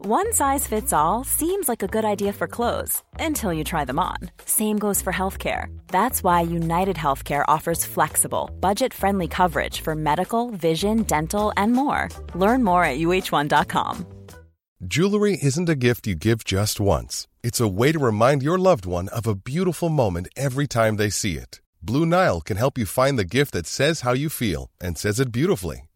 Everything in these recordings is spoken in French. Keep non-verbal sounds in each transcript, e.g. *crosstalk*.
One size fits all seems like a good idea for clothes until you try them on. Same goes for healthcare. That's why United Healthcare offers flexible, budget-friendly coverage for medical, vision, dental, and more. Learn more at uh1.com. Jewelry isn't a gift you give just once. It's a way to remind your loved one of a beautiful moment every time they see it. Blue Nile can help you find the gift that says how you feel and says it beautifully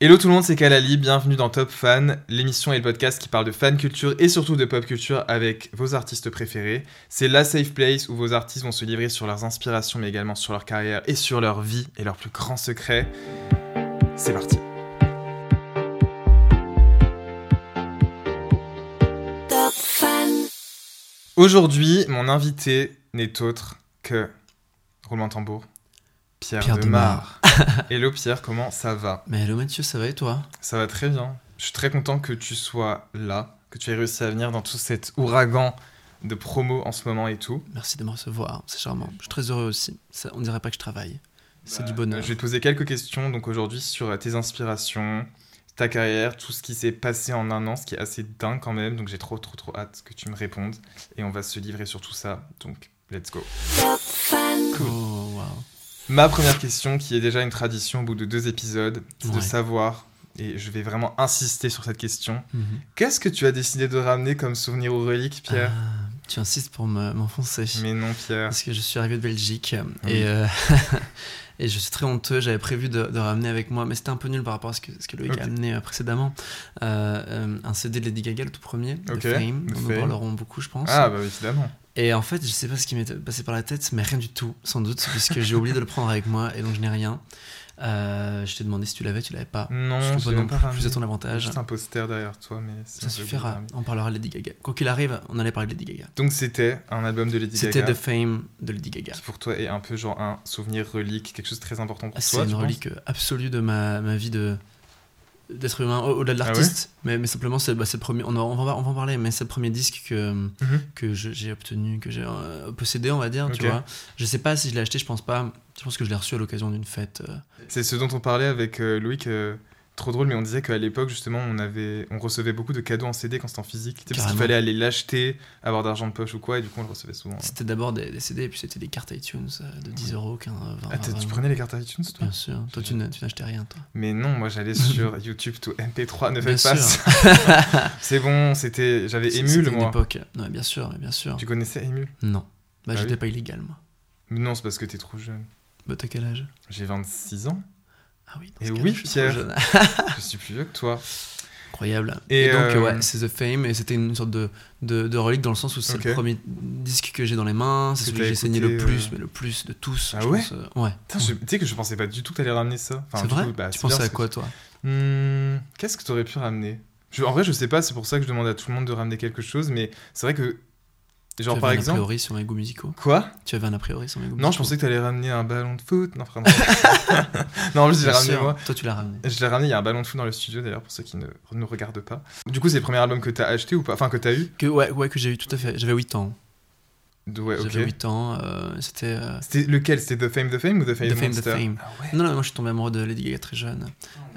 Hello tout le monde, c'est Kalali, bienvenue dans Top Fan, l'émission et le podcast qui parle de fan culture et surtout de pop culture avec vos artistes préférés. C'est la safe place où vos artistes vont se livrer sur leurs inspirations mais également sur leur carrière et sur leur vie et leurs plus grands secrets. C'est parti. Aujourd'hui, mon invité n'est autre que, roulement de tambour, Pierre, Pierre Demar. *laughs* Hello Pierre, comment ça va? Mais hello Mathieu, ça va et toi? Ça va très bien. Je suis très content que tu sois là, que tu aies réussi à venir dans tout cet ouragan de promo en ce moment et tout. Merci de me recevoir, c'est charmant. Je suis très heureux aussi. Ça, on dirait pas que je travaille. C'est du Euh, bonheur. Je vais te poser quelques questions donc aujourd'hui sur euh, tes inspirations, ta carrière, tout ce qui s'est passé en un an, ce qui est assez dingue quand même. Donc j'ai trop trop trop hâte que tu me répondes et on va se livrer sur tout ça. Donc let's go. Wow. Ma première question, qui est déjà une tradition au bout de deux épisodes, c'est de savoir, et je vais vraiment insister sur cette question, Mhm. qu'est-ce que tu as décidé de ramener comme souvenir ou relique, Pierre Ah, tu insistes pour me- m'enfoncer. Mais non, Pierre. Parce que je suis arrivé de Belgique Oui. et, euh, *laughs* et je suis très honteux. J'avais prévu de, de ramener avec moi, mais c'était un peu nul par rapport à ce que, ce que Loïc a amené euh, précédemment. Euh, un CD de Lady Gaga, le tout premier, Ok, de Fame, dont nous parlerons beaucoup, je pense. Ah, bah évidemment. Et en fait, je sais pas ce qui m'est passé par la tête, mais rien du tout, sans doute, puisque j'ai oublié de le prendre avec moi et donc je n'ai rien. Euh, je t'ai demandé si tu l'avais, tu l'avais pas. Non, je l'ai non pas plus, à ton avantage. Juste un poster derrière toi, mais Ça suffira, on parlera de Lady Gaga. Quoi qu'il arrive, on allait parler de Lady Gaga. Donc c'était un album de Lady C'était Gaga. The Fame de Lady Gaga. Qui pour toi est un peu genre un souvenir relique, quelque chose de très important pour Ah, C'est toi. une relique absolue de ma, ma vie de d'être humain au- au-delà de Ah ouais l'artiste mais, mais simplement c'est bah, c'est le premier on, en- on va, on va en parler mais c'est le premier disque que, Mhm. que j'ai obtenu que j'ai euh, possédé on va dire tu Ok. vois je sais pas si je l'ai acheté je pense pas je pense que je l'ai reçu à l'occasion d'une fête euh. C'est ce dont on parlait avec euh, Loïc. euh, trop drôle, mais on disait qu'à l'époque, justement, on, avait, on recevait beaucoup de cadeaux en CD quand c'était en physique. Parce qu'il fallait aller l'acheter, avoir d'argent de poche ou quoi, et du coup, on le recevait souvent. c'était d'abord des, des CD et puis c'était des cartes iTunes euh, de 10 euros 15 20, Ah, t'as- 20. tu prenais les cartes iTunes, toi bien sûr toi tu n'achetais rien toi Mais non, moi j'allais *laughs* sur YouTube to MP3, ne faites pas ça. *laughs* C'est bon, c'était, j'avais Emule c'était une moi. époque bien sûr bien sûr Tu connaissais Emule? Non bah Ah j'étais pas illégal moi Non, c'est parce que t'es trop jeune. bah t'as quel âge? J'ai 26 ans. Ah oui dans Et oui, je suis Pierre. jeune. *laughs* Je suis plus vieux que toi. Incroyable. Et, Et, donc, euh, ouais, c'est The Fame, et c'était une sorte de, de, de relique dans le sens où c'est le premier disque que j'ai dans les mains, c'est celui que j'ai saigné le plus, euh, mais le plus de tous. Ah je ouais pense, euh, Ouais. Tu sais que je pensais pas du tout que t'allais ramener ça. Enfin, c'est vrai coup, bah, Tu pensais à que quoi, toi Hmm, Qu'est-ce que tu aurais pu ramener? Je- En vrai, je sais pas, c'est pour ça que je demande à tout le monde de ramener quelque chose, mais c'est vrai que. Genre, Tu par avais un a priori sur mes goûts musicaux? Quoi? Tu avais un a priori sur mes goûts Non, je pensais que t'allais ramener un ballon de foot. Non, frère, *laughs* *laughs* non. je l'ai ramené sûr. moi. Toi, tu l'as ramené. Je l'ai ramené, il y a un ballon de foot dans le studio d'ailleurs, pour ceux qui ne nous regardent pas. Du coup, c'est le premier album que t'as acheté ou pas? Enfin, que t'as eu? Que, ouais, ouais, que j'ai eu tout à fait. J'avais 8 ans. Ouais. J'avais 8 ans. euh, c'était. euh, C'était lequel? C'était The Fame, The Fame ou The Fame The Fame, The Fame. Ah ouais Non, non, moi je suis tombé amoureux de Lady Gaga très jeune.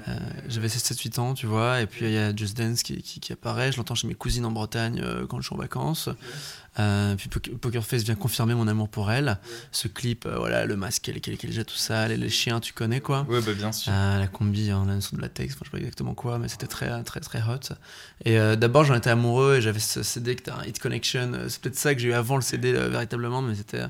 Euh, J'avais 7-8 ans, tu vois, et puis il y a Just Dance qui, qui, qui apparaît. Je l'entends chez mes cousines en Bretagne euh, quand je suis en vacances. Euh, puis Poker Face vient confirmer mon amour pour elle. Ce clip, euh, voilà, le masque qu'elle jette, tout ça, les, les chiens, tu connais quoi. Ouais, bah bien sûr. Euh, la combi en sorte de latex, enfin, je sais pas exactement quoi, mais c'était très, très, très hot. Et d'abord, j'en étais amoureux et j'avais ce CD qui était un Hit Connection. C'est peut-être ça que j'ai eu avant le CD véritablement, mais c'était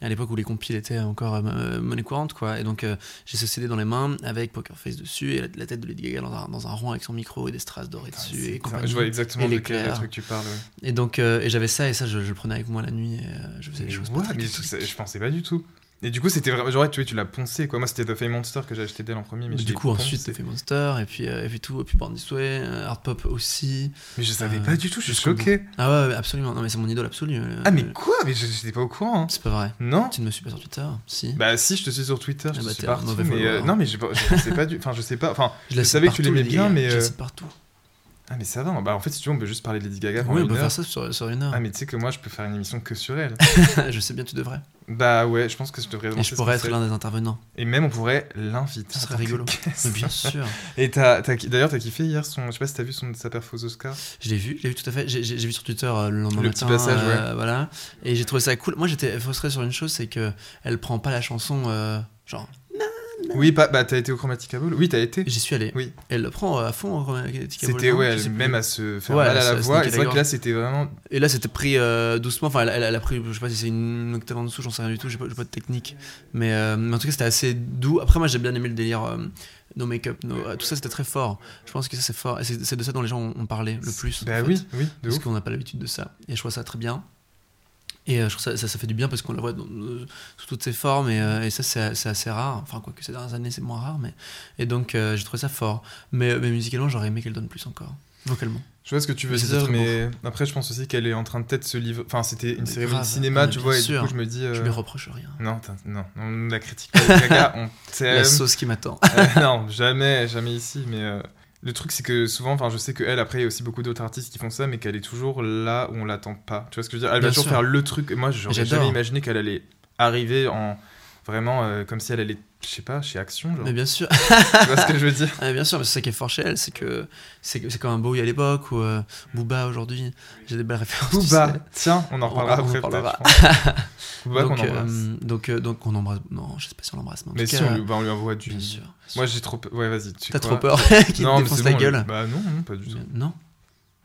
à l'époque où les compiles étaient encore euh, monnaie courante, quoi. Et donc, euh, j'ai ce CD dans les mains avec Poker Face dessus et la, la tête de Lady Gaga dans un, dans un rond avec son micro et des strass dorés Putain, dessus. Et je vois exactement et de quel truc tu parles. ouais. Et donc, euh, et j'avais ça et ça, je, je le prenais avec moi la nuit et euh, je faisais des choses. what pas très Mais catholiques. ça- je pensais pas du tout. Et du coup, c'était vraiment. Genre, tu, tu l'as poncé quoi. Moi, c'était The Fame Monster que j'ai acheté d'elle en premier. Mais je du coup, poncé. ensuite, t'as fait Monster et puis, euh, et puis tout, et puis Born This Way, euh, Hard Pop aussi. Mais je savais Euh, pas du tout, je suis choqué. Ah ouais, absolument. Non, mais c'est mon idole absolue. euh, Ah, mais euh, quoi? Mais je- j'étais pas au courant. hein. C'est pas vrai. Non? Tu ne me suis pas sur Twitter Si. Bah, si, je te suis sur Twitter, je Ah bah, suis partout. Mais euh, non, mais je, je pensais pas du. Enfin, je sais pas. Enfin, je cite savais que tu l'aimais bien, mais. Je euh, partout. Ah, mais ça va. Bah, en fait, si tu veux, on peut juste parler de Lady Gaga Oui, on peut heure. faire ça sur, sur une heure. Ah, mais tu sais que moi, je peux faire une émission que sur elle. *laughs* je sais bien, tu devrais. bah, ouais, je pense que je devrais Et je pourrais être l'un des intervenants. Et même, on pourrait l'inviter. Ce serait rigolo. Mais bien sûr. *laughs* Et d'ailleurs, t'as kiffé hier son. Je sais pas si t'as vu son, sa perf aux Oscars. Je l'ai vu, je l'ai vu tout à fait. J'ai j'ai- j'ai vu sur Twitter euh, le lendemain Le matin. petit passage, euh, Voilà. Et j'ai trouvé ça cool. Moi, j'étais frustré sur une chose, c'est que elle prend pas la chanson euh, genre. Oui, pas, bah, t'as été au Chromatica Ball Oui, t'as été. J'y suis allé. Oui. Elle le prend euh, à fond. au Chromatica Ball, C'était, ouais, elle- même à se faire Ouais, mal à la voix. Et c'est la vrai que là, c'était vraiment. Et là, c'était pris euh, doucement. Enfin, elle, elle- elle a pris, je sais pas si c'est une octave en dessous, j'en sais rien du tout, j'ai pas, pas de technique. Mais, euh, mais en tout cas, c'était assez doux. Après, moi, j'ai bien aimé le délire euh, no make-up, tout ça, c'était très fort. Je pense que ça, c'est fort. Et c'est de ça dont les gens ont, parlé le plus. Bah en fait. oui, oui, de Parce qu'on n'a pas l'habitude de ça. Et je trouve ça très bien. Et euh, je trouve ça, ça, ça fait du bien parce qu'on la voit dans- euh, sous toutes ses formes. Et, euh, et ça, c'est c'est assez rare. Enfin, quoique ces dernières années, c'est moins rare. Mais... Et donc, j'ai trouvé ça fort. Mais, mais musicalement, j'aurais aimé qu'elle donne plus encore. Vocalement. Je vois ce que tu veux Mais dire, mais après, je pense aussi qu'elle est en train de peut-être se livrer. Enfin, c'était une Mais grave. de cinéma, tu vois, et du coup, je me dis. Je lui reproche rien. Non, non, on la critique pas. On *laughs* La t'aime. sauce qui m'attend. Non, jamais, jamais ici. Mais le truc, c'est que souvent, enfin, je sais qu'elle, après, il y a aussi beaucoup d'autres artistes qui font ça, mais qu'elle est toujours là où on l'attend pas. Tu vois ce que je veux dire? Elle va toujours faire le truc. Et moi, j'aurais jamais imaginé qu'elle allait arriver en vraiment euh, comme si elle allait, je sais pas, chez Action. Genre. Mais bien sûr. tu vois ce que je veux dire *laughs* Ah, bien sûr, mais c'est ça qui est fort chez elle, c'est que c'est c'est comme un Bowie à l'époque ou euh, Booba aujourd'hui. J'ai des belles références. tu Booba, sais. tiens, on en On- reparlera on après. parlera. peut-être, je pense. *laughs* Booba qu'on donc, embrasse. euh, donc, euh, donc on embrasse. Non, je sais pas si on l'embrasse, mais mais si, on lui, bah, on lui envoie du. bien sûr. bien sûr. Moi, j'ai trop. pe- Ouais, vas-y. tu T'as trop peur *laughs* qu'il Non, te défonce la bon, gueule Bah non, non, pas du tout. Non.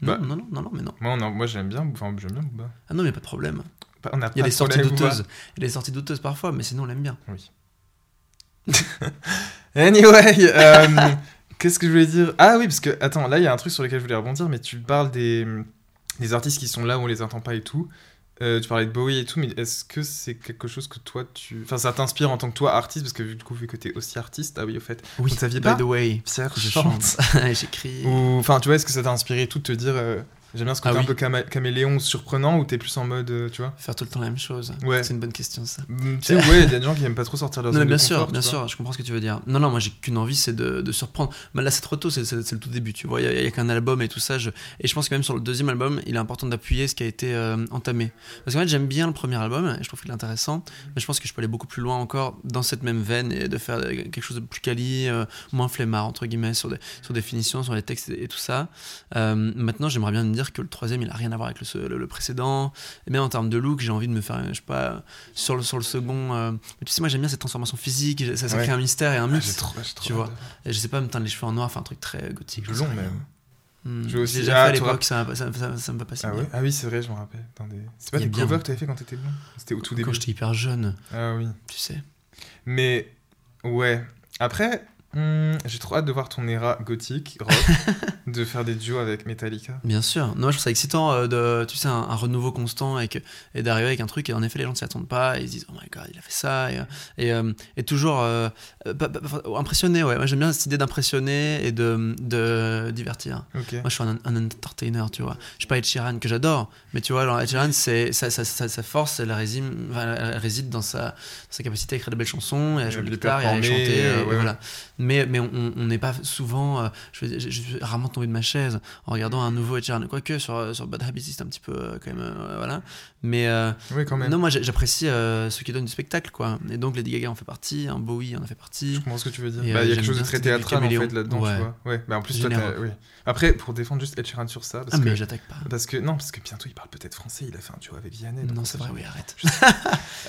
Bah. Non, non, non, non, non, mais non. Moi, on en- moi j'aime bien, enfin, j'aime bien Booba. Ah non, mais pas de problème. Pas- On a Il y a des de sorties douteuses. Il y a des sorties douteuses parfois, mais sinon on l'aime bien. Oui. *laughs* anyway, euh, qu'est-ce que je voulais dire? Ah oui, parce que, attends, là, il y a un truc sur lequel je voulais rebondir, mais tu parles des, des artistes qui sont là où on les entend pas et tout. Euh, tu parlais de Bowie et tout, mais est-ce que c'est quelque chose que toi, tu... Enfin, ça t'inspire en tant que toi, artiste, parce que du coup, vu que t'es aussi artiste, ah oui, au fait, Oui, Vous saviez by pas the way, Pierre je chante. *laughs* j'écris. Ou, enfin, tu vois, est-ce que ça t'a inspiré tout de te dire... euh, J'aime bien ce côté Ah un oui. peu camé- caméléon, surprenant, ou t'es plus en mode, euh, tu vois Faire tout le temps la même chose. Ouais. C'est une bonne question ça. Mm, Tu sais, ouais, il y a des gens qui aiment pas trop sortir de leur Non, zone bien de sûr, bien sûr, je comprends ce que tu veux dire. Non, non, moi j'ai qu'une envie, c'est de, de surprendre. Mais là, c'est trop tôt, c'est le tout début, tu vois. Il y a, il y a qu'un album et tout ça. je- Et je pense que même sur le deuxième album, il est important d'appuyer ce qui a été euh, entamé. Parce qu'en fait, j'aime bien le premier album et je trouve qu'il est intéressant. Mais je pense que je peux aller beaucoup plus loin encore dans cette même veine et de faire quelque chose de plus quali, euh, moins flemmard, entre guillemets, sur des, sur des finitions, sur les textes et, et tout ça. Euh, maintenant, j'aimerais bien me dire que le troisième, il a rien à voir avec le, le- le précédent. Et même en termes de look, j'ai envie de me faire, je sais pas, sur le, sur le second. euh, Mais tu sais, moi, j'aime bien cette transformation physique. Ça, ça Ouais. crée un mystère et un Ah, mythe. j'ai trop, j'ai tu vois. de- Et je sais pas, me teindre les cheveux en noir, faire un truc très gothique. Long même. Hmm. Veux aussi- J'ai déjà ah, fait à l'époque, ça, ça, ça, ça me va pas si Ah ouais Ah oui, c'est vrai, je me rappelle. Des... C'est pas des bien. covers que t'avais fait quand t'étais blond? C'était au tout début. Quand j'étais hyper jeune, Ah oui. tu sais. Mais ouais. Après, hmm, j'ai trop hâte de voir ton era gothique, rock, *laughs* de faire des duos avec Metallica. Bien sûr. Non, moi, je trouve ça excitant euh, de, tu sais, un, un renouveau constant et, et d'arriver avec un truc et en effet les gens ne s'y attendent pas et ils se disent oh my god il a fait ça et, euh, et, euh, et toujours euh, impressionné ouais. Moi j'aime bien cette idée d'impressionner et de, de divertir. Moi je suis un, un entertainer tu vois. Je suis pas Ed Sheeran que j'adore mais tu vois genre, Ed Sheeran c'est sa, sa, sa, sa force elle réside, enfin, elle réside dans sa, capacité à écrire de belles chansons et à jouer de guitare et à les chanter ouais, voilà. Mais, mais on n'est pas souvent. euh, je, je, je suis rarement tombé de ma chaise en regardant un nouveau Ed Sheeran. Quoique sur, sur Bad Habits, c'est un petit peu euh, quand même. euh, voilà. Mais euh, Oui, quand même. non, moi j'apprécie euh, ceux qui donnent du spectacle, quoi. Et donc Lady Gaga en fait partie, un Bowie en a fait partie. Je comprends ce que tu veux dire. Bah, euh, il y a quelque chose de très théâtral en fait là-dedans, Ouais. tu vois. Ouais, bah en plus, toi, oui. Après, pour défendre juste Ed Sheeran sur ça, parce Ah, que. mais j'attaque pas. Parce que non, parce que bientôt il parle peut-être français. Il a fait un duo avec Vianney. Non, on c'est vrai, oui, arrête.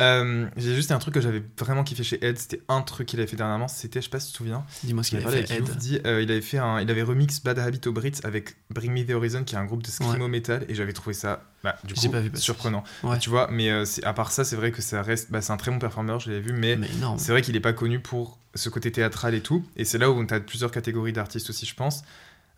Euh, J'ai juste un truc que j'avais vraiment kiffé chez Ed. C'était un truc qu'il avait fait dernièrement. C'était, je sais pas si tu te souviens, bien. Dis-moi ce qu'il Il avait fait. Ed. Dit, euh, il avait fait un, il avait remix Bad Habit au Brits avec Bring Me the Horizon, qui est un groupe de screamo metal, et j'avais trouvé ça, bah, du coup, pas vu passer. surprenant. Ouais. Tu vois, mais euh, à part ça, c'est vrai que ça reste, bah, c'est un très bon performeur, je l'avais vu, mais, Mais c'est vrai qu'il est pas connu pour ce côté théâtral et tout, et c'est là où tu as plusieurs catégories d'artistes aussi, je pense.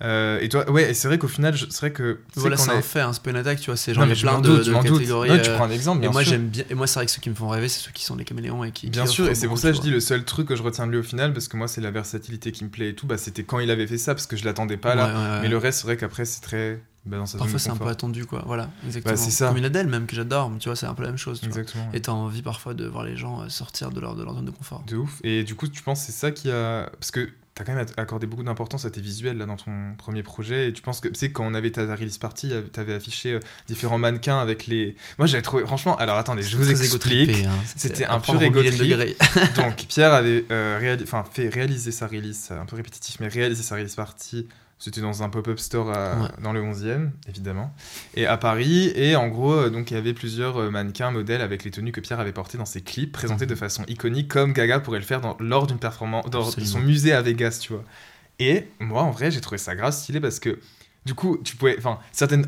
Euh, et toi, ouais, et c'est vrai qu'au final, c'est vrai que. Voilà, c'est un fait, pas une attaque, tu vois. C'est Non, genre, mais plein de, doute, de catégories. Ouais, tu euh, prends un exemple, Et bien moi, sûr. j'aime bien. Et moi, c'est vrai que ceux qui me font rêver, c'est ceux qui sont les caméléons et qui. Bien qui sûr, et c'est pour ça que je dis le seul truc que je retiens de lui au final, parce que moi c'est la versatilité qui me plaît et tout, bah, c'était quand il avait fait ça, parce que je l'attendais pas là. Ouais, ouais, ouais. Mais le reste, c'est vrai qu'après c'est très. Bah, dans sa zone Parfois, c'est un peu attendu, quoi. Voilà, exactement. c'est ça. Comme une Adèle, même, que j'adore. Tu vois, c'est un peu la même chose. tu vois. Exactement. Et t'as envie parfois de voir les gens euh, sortir de leur, de leur zone de confort. De ouf. Et du coup, tu penses c'est ça qui a. Parce que t'as quand même accordé beaucoup d'importance à tes visuels là dans ton premier projet. Et tu penses que. Tu sais, quand on avait ta release party, t'avais affiché euh, différents mannequins avec les. Moi j'avais trouvé. Franchement, alors attendez, je vous explique. hein. C'était un pur degré. *laughs* Donc Pierre avait euh, enfin, fait réaliser sa release, c'est un peu répétitif, mais réaliser sa release party. C'était dans un pop-up store à- Ouais. dans le 11e, évidemment, et à Paris. Et en gros, euh, donc il y avait plusieurs euh, mannequins, modèles avec les tenues que Pierre avait portées dans ses clips, présentés de façon iconique, comme Gaga pourrait le faire dans- lors d'une performance, dans son musée à Vegas, tu vois. Et moi, en vrai, j'ai trouvé ça grave stylé parce que du coup, tu pouvais, enfin, certains,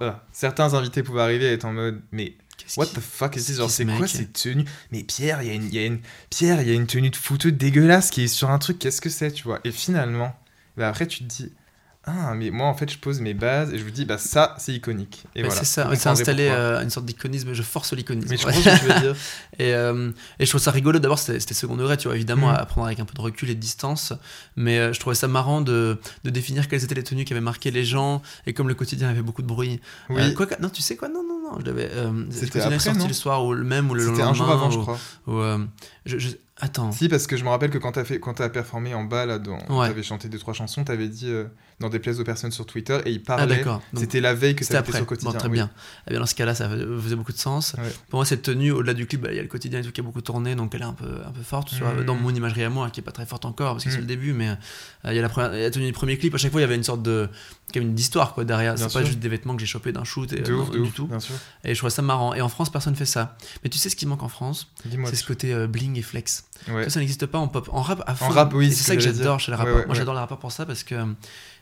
euh, certains invités pouvaient arriver et être en mode, mais What the fuck is c'est this? Genre, ce c'est quoi cette tenue Mais Pierre, il y, a une- y, a une- Pierre, il y a une tenue de fouteux dégueulasse qui est sur un truc, qu'est-ce que c'est, tu vois? Et finalement, bah après, tu te dis, ah, mais moi, en fait, je pose mes bases et je vous dis, bah ça, c'est iconique. Et Ouais, voilà. c'est ça, c'est installé euh, une sorte d'iconisme, je force l'iconisme. Mais je ouais. comprends ce que tu veux dire. *laughs* Et, euh, et je trouve ça rigolo, d'abord c'était c'était second degré, tu vois, évidemment Mhm. à prendre avec un peu de recul et de distance, mais euh, je trouvais ça marrant de, de définir quelles étaient les tenues qui avaient marqué les gens, et comme le quotidien avait beaucoup de bruit. Oui, Euh, quoi non, tu sais quoi, non, non, non, je l'avais... Euh, C'était sorti le soir, ou le même, ou le c'était lendemain. un jour avant, je crois. ou, je- je- Attends. Si, parce que je me rappelle que quand t'as fait, quand t'as performé en bas là, dans, Ouais. t'avais chanté deux trois chansons, t'avais dit euh, dans des places aux personnes sur Twitter et ils Ah parlaient. d'accord. Donc, C'était la veille que C'était ça après. sur Bon, quotidien. très oui. bien. Eh bien. Dans ce cas-là, ça faisait beaucoup de sens. Ouais. Pour moi, cette tenue, au-delà du clip, bah, il y a le quotidien et tout qui a beaucoup tourné, donc elle est un peu, un peu forte. Vois, Mhm. dans mon imagerie à moi, qui est pas très forte encore, parce que c'est Mhm. le début, mais euh, il y a la, première, la tenue du premier clip. À chaque fois, il y avait une sorte de. quand même une histoire quoi, derrière. Bien C'est pas juste des vêtements que j'ai chopés d'un shoot et De euh, ouf, non, de du ouf, tout. Et je trouve ça marrant. Et en France, personne fait ça. Mais tu sais ce qui manque en France? Dis-moi. C'est ce côté bling et flex. Ouais. Ça, ça n'existe pas en pop. En rap, à fond. rap, oui, Et c'est c'est ce ça que j'adore chez les rappeurs. ouais, Moi, j'adore les rappeurs pour ça parce que euh,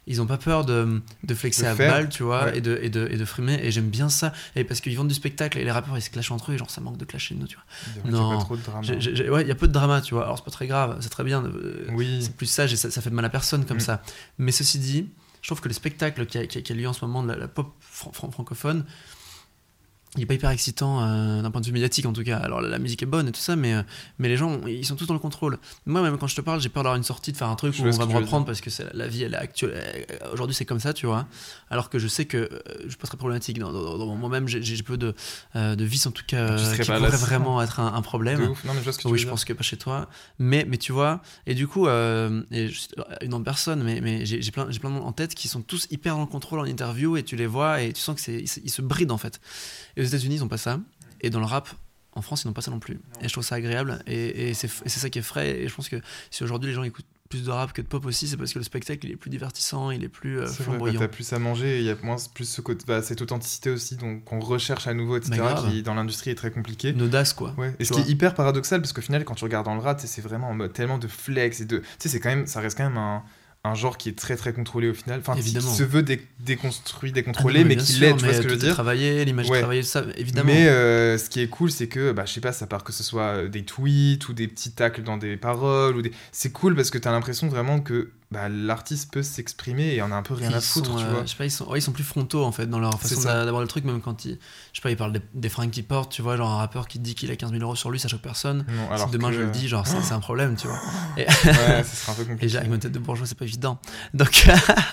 ils ont pas peur de, de flexer De à faire. balle, tu vois, et, de, et, de, et de frimer. Et j'aime bien ça. Et parce qu'ils vendent du spectacle et les rappeurs ils se clashent entre eux. Et genre, ça manque de clasher nous, tu vois. Il y a Non. pas trop de drama. Ouais, il y a peu de drama, tu vois. Alors, c'est pas très grave, c'est très bien. euh, Oui. C'est plus sage et ça, ça fait de mal à personne comme Mm. ça. Mais ceci dit, je trouve que le spectacle qui a, qui a- qui a lieu en ce moment de la, la pop fran- fran- francophone, il est pas hyper excitant euh, d'un point de vue médiatique en tout cas. Alors la, musique est bonne et tout ça, mais, euh, mais les gens, ils sont tous dans le contrôle. Moi, même quand je te parle, j'ai peur d'avoir une sortie, de faire un truc Je où on va me reprendre parce que c'est, la vie, elle est actuelle. euh, Aujourd'hui, c'est comme ça, tu vois. Alors que je sais que euh, je suis pas très problématique. Dans, dans- dans moi-même, j'ai, peu de, de vices en tout cas qui pourraient vraiment être un, un problème. De ouf. Non, mais je vois ce que tu Oui, veux je dire. pense que pas chez toi. Mais, mais tu vois, et du coup, et je- une autre personne, mais, mais j'ai plein, j'ai plein de monde en tête qui sont tous hyper dans le contrôle en interview et tu les vois et tu sens que c'est, ils, se- brident en fait. Et États-Unis, ils n'ont pas ça. Et dans le rap, en France, ils n'ont pas ça non plus. Et je trouve ça agréable. Et, et c'est ça qui est frais. Et je pense que si aujourd'hui les gens écoutent plus de rap que de pop aussi, c'est parce que le spectacle il est plus divertissant, il est plus euh, vrai, bah, flamboyant. t'as plus à manger, et il y a moins plus ce côté, bah, cette authenticité aussi donc qu'on recherche à nouveau, etc. Grave. qui dans l'industrie est très compliqué. Une audace quoi. Ouais. Et ce qui est hyper paradoxal parce qu'au final quand tu regardes dans le rap, c'est vraiment en mode tellement de flex et de, tu sais c'est quand même, ça reste quand même un, un genre qui est très très contrôlé au final, enfin qui, se veut dé- déconstruit, Ah décontrôlé, non, mais, qui l'est, tu vois ce que je veux dire. Travaillé, l'image Ouais. travaillée, ça, évidemment. Mais euh, ce qui est cool, c'est que, bah, je sais pas, ça part que ce soit des tweets ou des petits tacles dans des paroles, ou des... c'est cool parce que t'as l'impression vraiment que bah, l'artiste peut s'exprimer et en a un peu rien Ils à foutre, sont, tu euh, vois. Je sais pas, ils sont, ouais, ils sont plus frontaux en fait dans leur façon d'avoir le truc, même quand ils, je sais pas, ils parlent des, des fringues qu'ils portent, tu vois, genre un rappeur qui dit qu'il a 15 000 euros sur lui, ça choque personne. Non, Si demain que- je le dis, genre c'est c'est un problème, tu vois. *gasps* Et, ouais, *laughs* ça sera un peu et compliqué. j'ai avec ma tête de bourgeois, c'est pas évident. *laughs* Donc,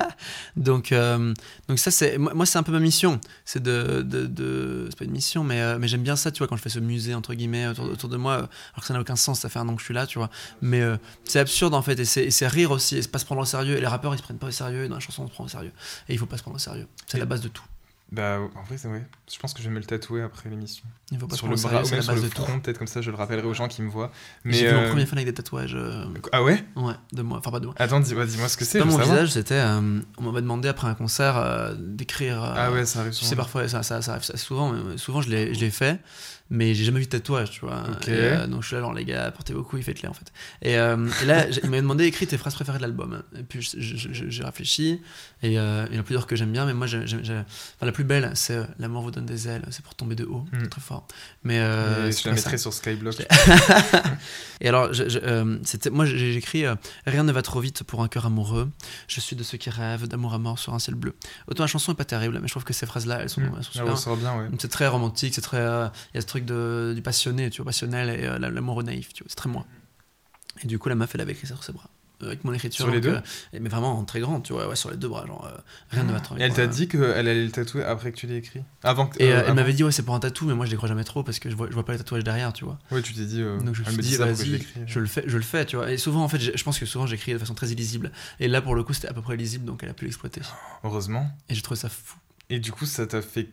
*laughs* donc, euh, donc ça c'est, moi, c'est un peu ma mission, c'est de, de, de- c'est pas une mission, mais, euh, mais j'aime bien ça, tu vois, quand je fais ce musée entre guillemets autour, autour de moi, alors que ça n'a aucun sens, ça fait un an que je suis là, tu vois. Mais c'est absurde en fait, et c'est et c'est rire aussi, et c'est pas se prendre au sérieux. Et les rappeurs ils se prennent pas au sérieux, et dans la chanson on se prend au sérieux. Et il faut pas se prendre au sérieux. C'est la base de tout. Bah, en vrai, c'est vrai. Je pense que je vais me le tatouer après l'émission. Il faut pas se Sur prendre le bras sérieux, ou même sur le front, peut-être comme ça, je le rappellerai aux gens qui me voient. Mais J'ai vu mon euh, premier fan avec des tatouages. euh, Ah ouais? Ouais, de moi. Enfin, pas de moi. Attends, dis-moi dis ce que c'est. Pas mon savoir. visage, c'était. euh, on m'avait demandé après un concert euh, d'écrire. euh, Ah ouais, ça arrive Tu souvent. sais, parfois, ça, ça, ça arrive souvent, mais souvent je l'ai je l'ai fait. Mais j'ai jamais vu de tatouage, tu vois. Ok. Et, euh, donc je suis là, genre, les gars, portez vos couilles, faites-les en fait. Et, euh, et là, il m'a demandé écris tes phrases préférées de l'album. Et puis j'ai réfléchi, et euh, il y en a plusieurs que j'aime bien, mais moi, enfin, la plus belle, c'est euh, L'amour vous donne des ailes, c'est pour tomber de haut, Mm. très fort. Mais euh, je la pas ça. mettrai sur Skyblock. *laughs* Et alors, je- je- euh, moi j'ai j'ai écrit euh, Rien ne va trop vite pour un cœur amoureux. Je suis de ceux qui rêvent d'amour à mort sur un ciel bleu. Autant la chanson est pas terrible, mais je trouve que ces phrases-là, elles sont, Mm. elles sont ressort bien, ouais. C'est très romantique, c'est très. euh, Il y a ce truc de, du passionné, tu vois, passionnel et euh, l'amoureux naïf, tu vois, c'est très moi. Et du coup, la meuf, elle avait écrit ça sur ses bras. euh, Avec mon écriture. Sur les donc, deux euh, Mais vraiment en très grand, tu vois, ouais, sur les deux bras, genre euh, rien ne va trop Et elle t'a dit qu'elle allait le tatouer après que tu l'aies écrit Avant que. Et elle m'avait dit, ouais, c'est pour un tatou, mais moi je les crois jamais trop parce que je vois, je vois pas les tatouages derrière, tu vois. Ouais, tu t'es dit. Donc je me elle suis me dit, vas-y, je le fais, je le fais, tu vois. Et souvent, en fait, je pense que souvent j'écris de façon très illisible. Et là, pour le coup, c'était à peu près lisible, donc elle a pu l'exploiter. Heureusement. Et j'ai trouvé ça fou. Et du coup, ça t'a fait.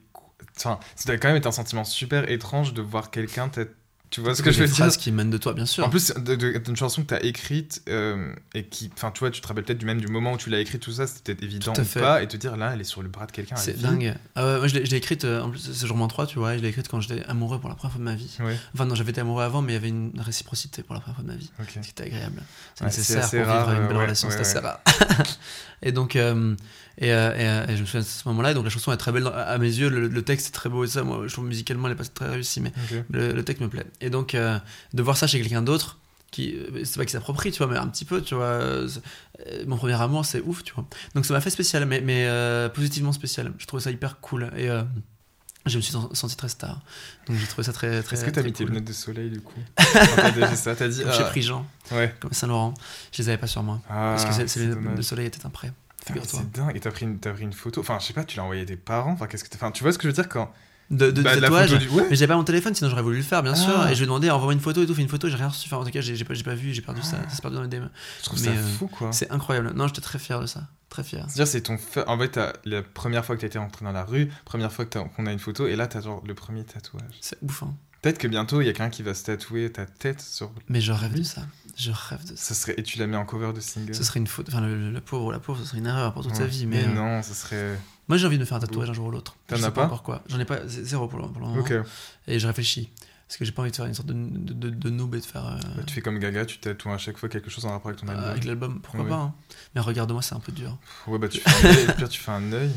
Enfin, ça doit quand même être un sentiment super étrange de voir quelqu'un. t'a- Tu vois ce que je veux dire phrases qui émanent de toi, bien sûr. En plus, de- de- d'une chanson que t'as écrite euh, et qui. Enfin, tu vois, tu te rappelles peut-être du même du moment où tu l'as écrit, tout ça, c'était peut-être évident ou fait. pas. Et te dire là, elle est sur le bras de quelqu'un. c'est dingue. Ouais, moi, je l'ai écrite, euh, en plus, c'est jour moins 3, tu vois. Je l'ai écrite quand j'étais amoureux pour la première fois de ma vie. Ouais, Enfin, non, j'avais été amoureux avant, mais il y avait une réciprocité pour la première fois de ma vie. ok. Ce qui était agréable. C'est Ouais, nécessaire pour vivre rare, une belle euh, ouais, relation, c'est assez rare. *laughs* et donc, euh, et, euh, et, euh, et je me souviens de ce moment-là, et donc la chanson est très belle dans- à à mes yeux, le, le texte est très beau et ça, moi je trouve musicalement elle est pas très réussie, mais le, le texte me plaît. Et donc, euh, de voir ça chez quelqu'un d'autre, qui, c'est pas qu'il s'approprie, tu vois, mais un petit peu, tu vois. mon premier amour, c'est ouf, tu vois. Donc ça m'a fait spécial, mais, mais euh, positivement spécial. Je trouvais ça hyper cool. Et euh, je me suis sen- senti très star. Donc j'ai trouvé ça très, très Est-ce que t'as mis tes cool. lunettes de soleil du coup *laughs* ça, t'as dit. Ah, chez Prigent, Ouais. comme Saint-Laurent. Je les avais pas sur moi. Ah, parce que les lunettes de soleil étaient un prêt. Ah. C'est dingue. Et t'as pris, une, t'as pris une photo. Enfin, je sais pas, tu l'as envoyé à tes parents. Enfin, qu'est-ce que t'as- Enfin, tu vois ce que je veux dire quand. De, de Bah, tatouage. photo du- ouais. Mais j'avais pas mon téléphone, sinon j'aurais voulu le faire, bien Ah. sûr. Et je lui ai demandé, envoie-moi une photo et tout, fais une photo, j'ai rien reçu. Enfin, en tout cas, j'ai pas, pas vu, j'ai perdu ça, ça s'est perdu dans les DM. Je trouve Mais, ça euh, fou quoi. C'est incroyable. Non, j'étais très fier de ça. Très fier. C'est-à-dire, c'est ton. En fait, la première fois que t'as été rentré dans la rue, première fois qu'on a une photo, et là, t'as genre le premier tatouage. C'est ouf, hein. Peut-être que bientôt, il y a quelqu'un qui va se tatouer ta tête sur. Mais je rêve de ça. Je rêve de ça. Ça serait... Et tu la mets en cover de single. Ce serait une faute. Enfin, le, le- la pauvre la pauvre, ce serait une erreur pour toute sa Ouais. vie. Mais, euh, non, ça serait. Moi, j'ai envie de me faire un tatouage un jour ou l'autre. T'en as pas encore quoi. J'en ai pas. Zéro pour le, pour le moment. Ok. Et je réfléchis. Parce que j'ai pas envie de faire une sorte de, de, de- de noob et de faire. euh, Bah, tu fais comme Gaga, tu tatoues à chaque fois quelque chose en rapport avec ton album. avec l'album, pourquoi Ouais. pas. hein. Mais regarde-moi, c'est un peu dur. Ouais, bah tu *laughs* fais un œil, pire, tu fais un œil.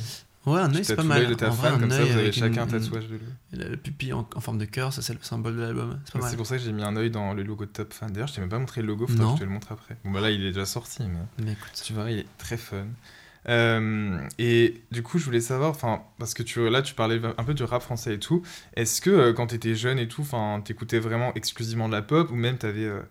Ouais, un œil, c'est pas mal. de ta En vrai, femme, un comme ça, vous avez chacun un tatouage de lui. La, pupille en, en forme de cœur, ça c'est le symbole de l'album. C'est pas mal. C'est pour ça que j'ai mis un œil dans le logo de Top Fan. D'ailleurs, je t'ai même pas montré le logo, Non. que je te le montre après. Bon, bah là, il est déjà sorti, mais Mais écoute. tu verras, il est très fun. Euh, et du coup, je voulais savoir, enfin, parce que tu, là, tu parlais un peu du rap français et tout. Est-ce que euh, quand t'étais jeune et tout, enfin, t'écoutais vraiment exclusivement de la pop ou même t'avais euh,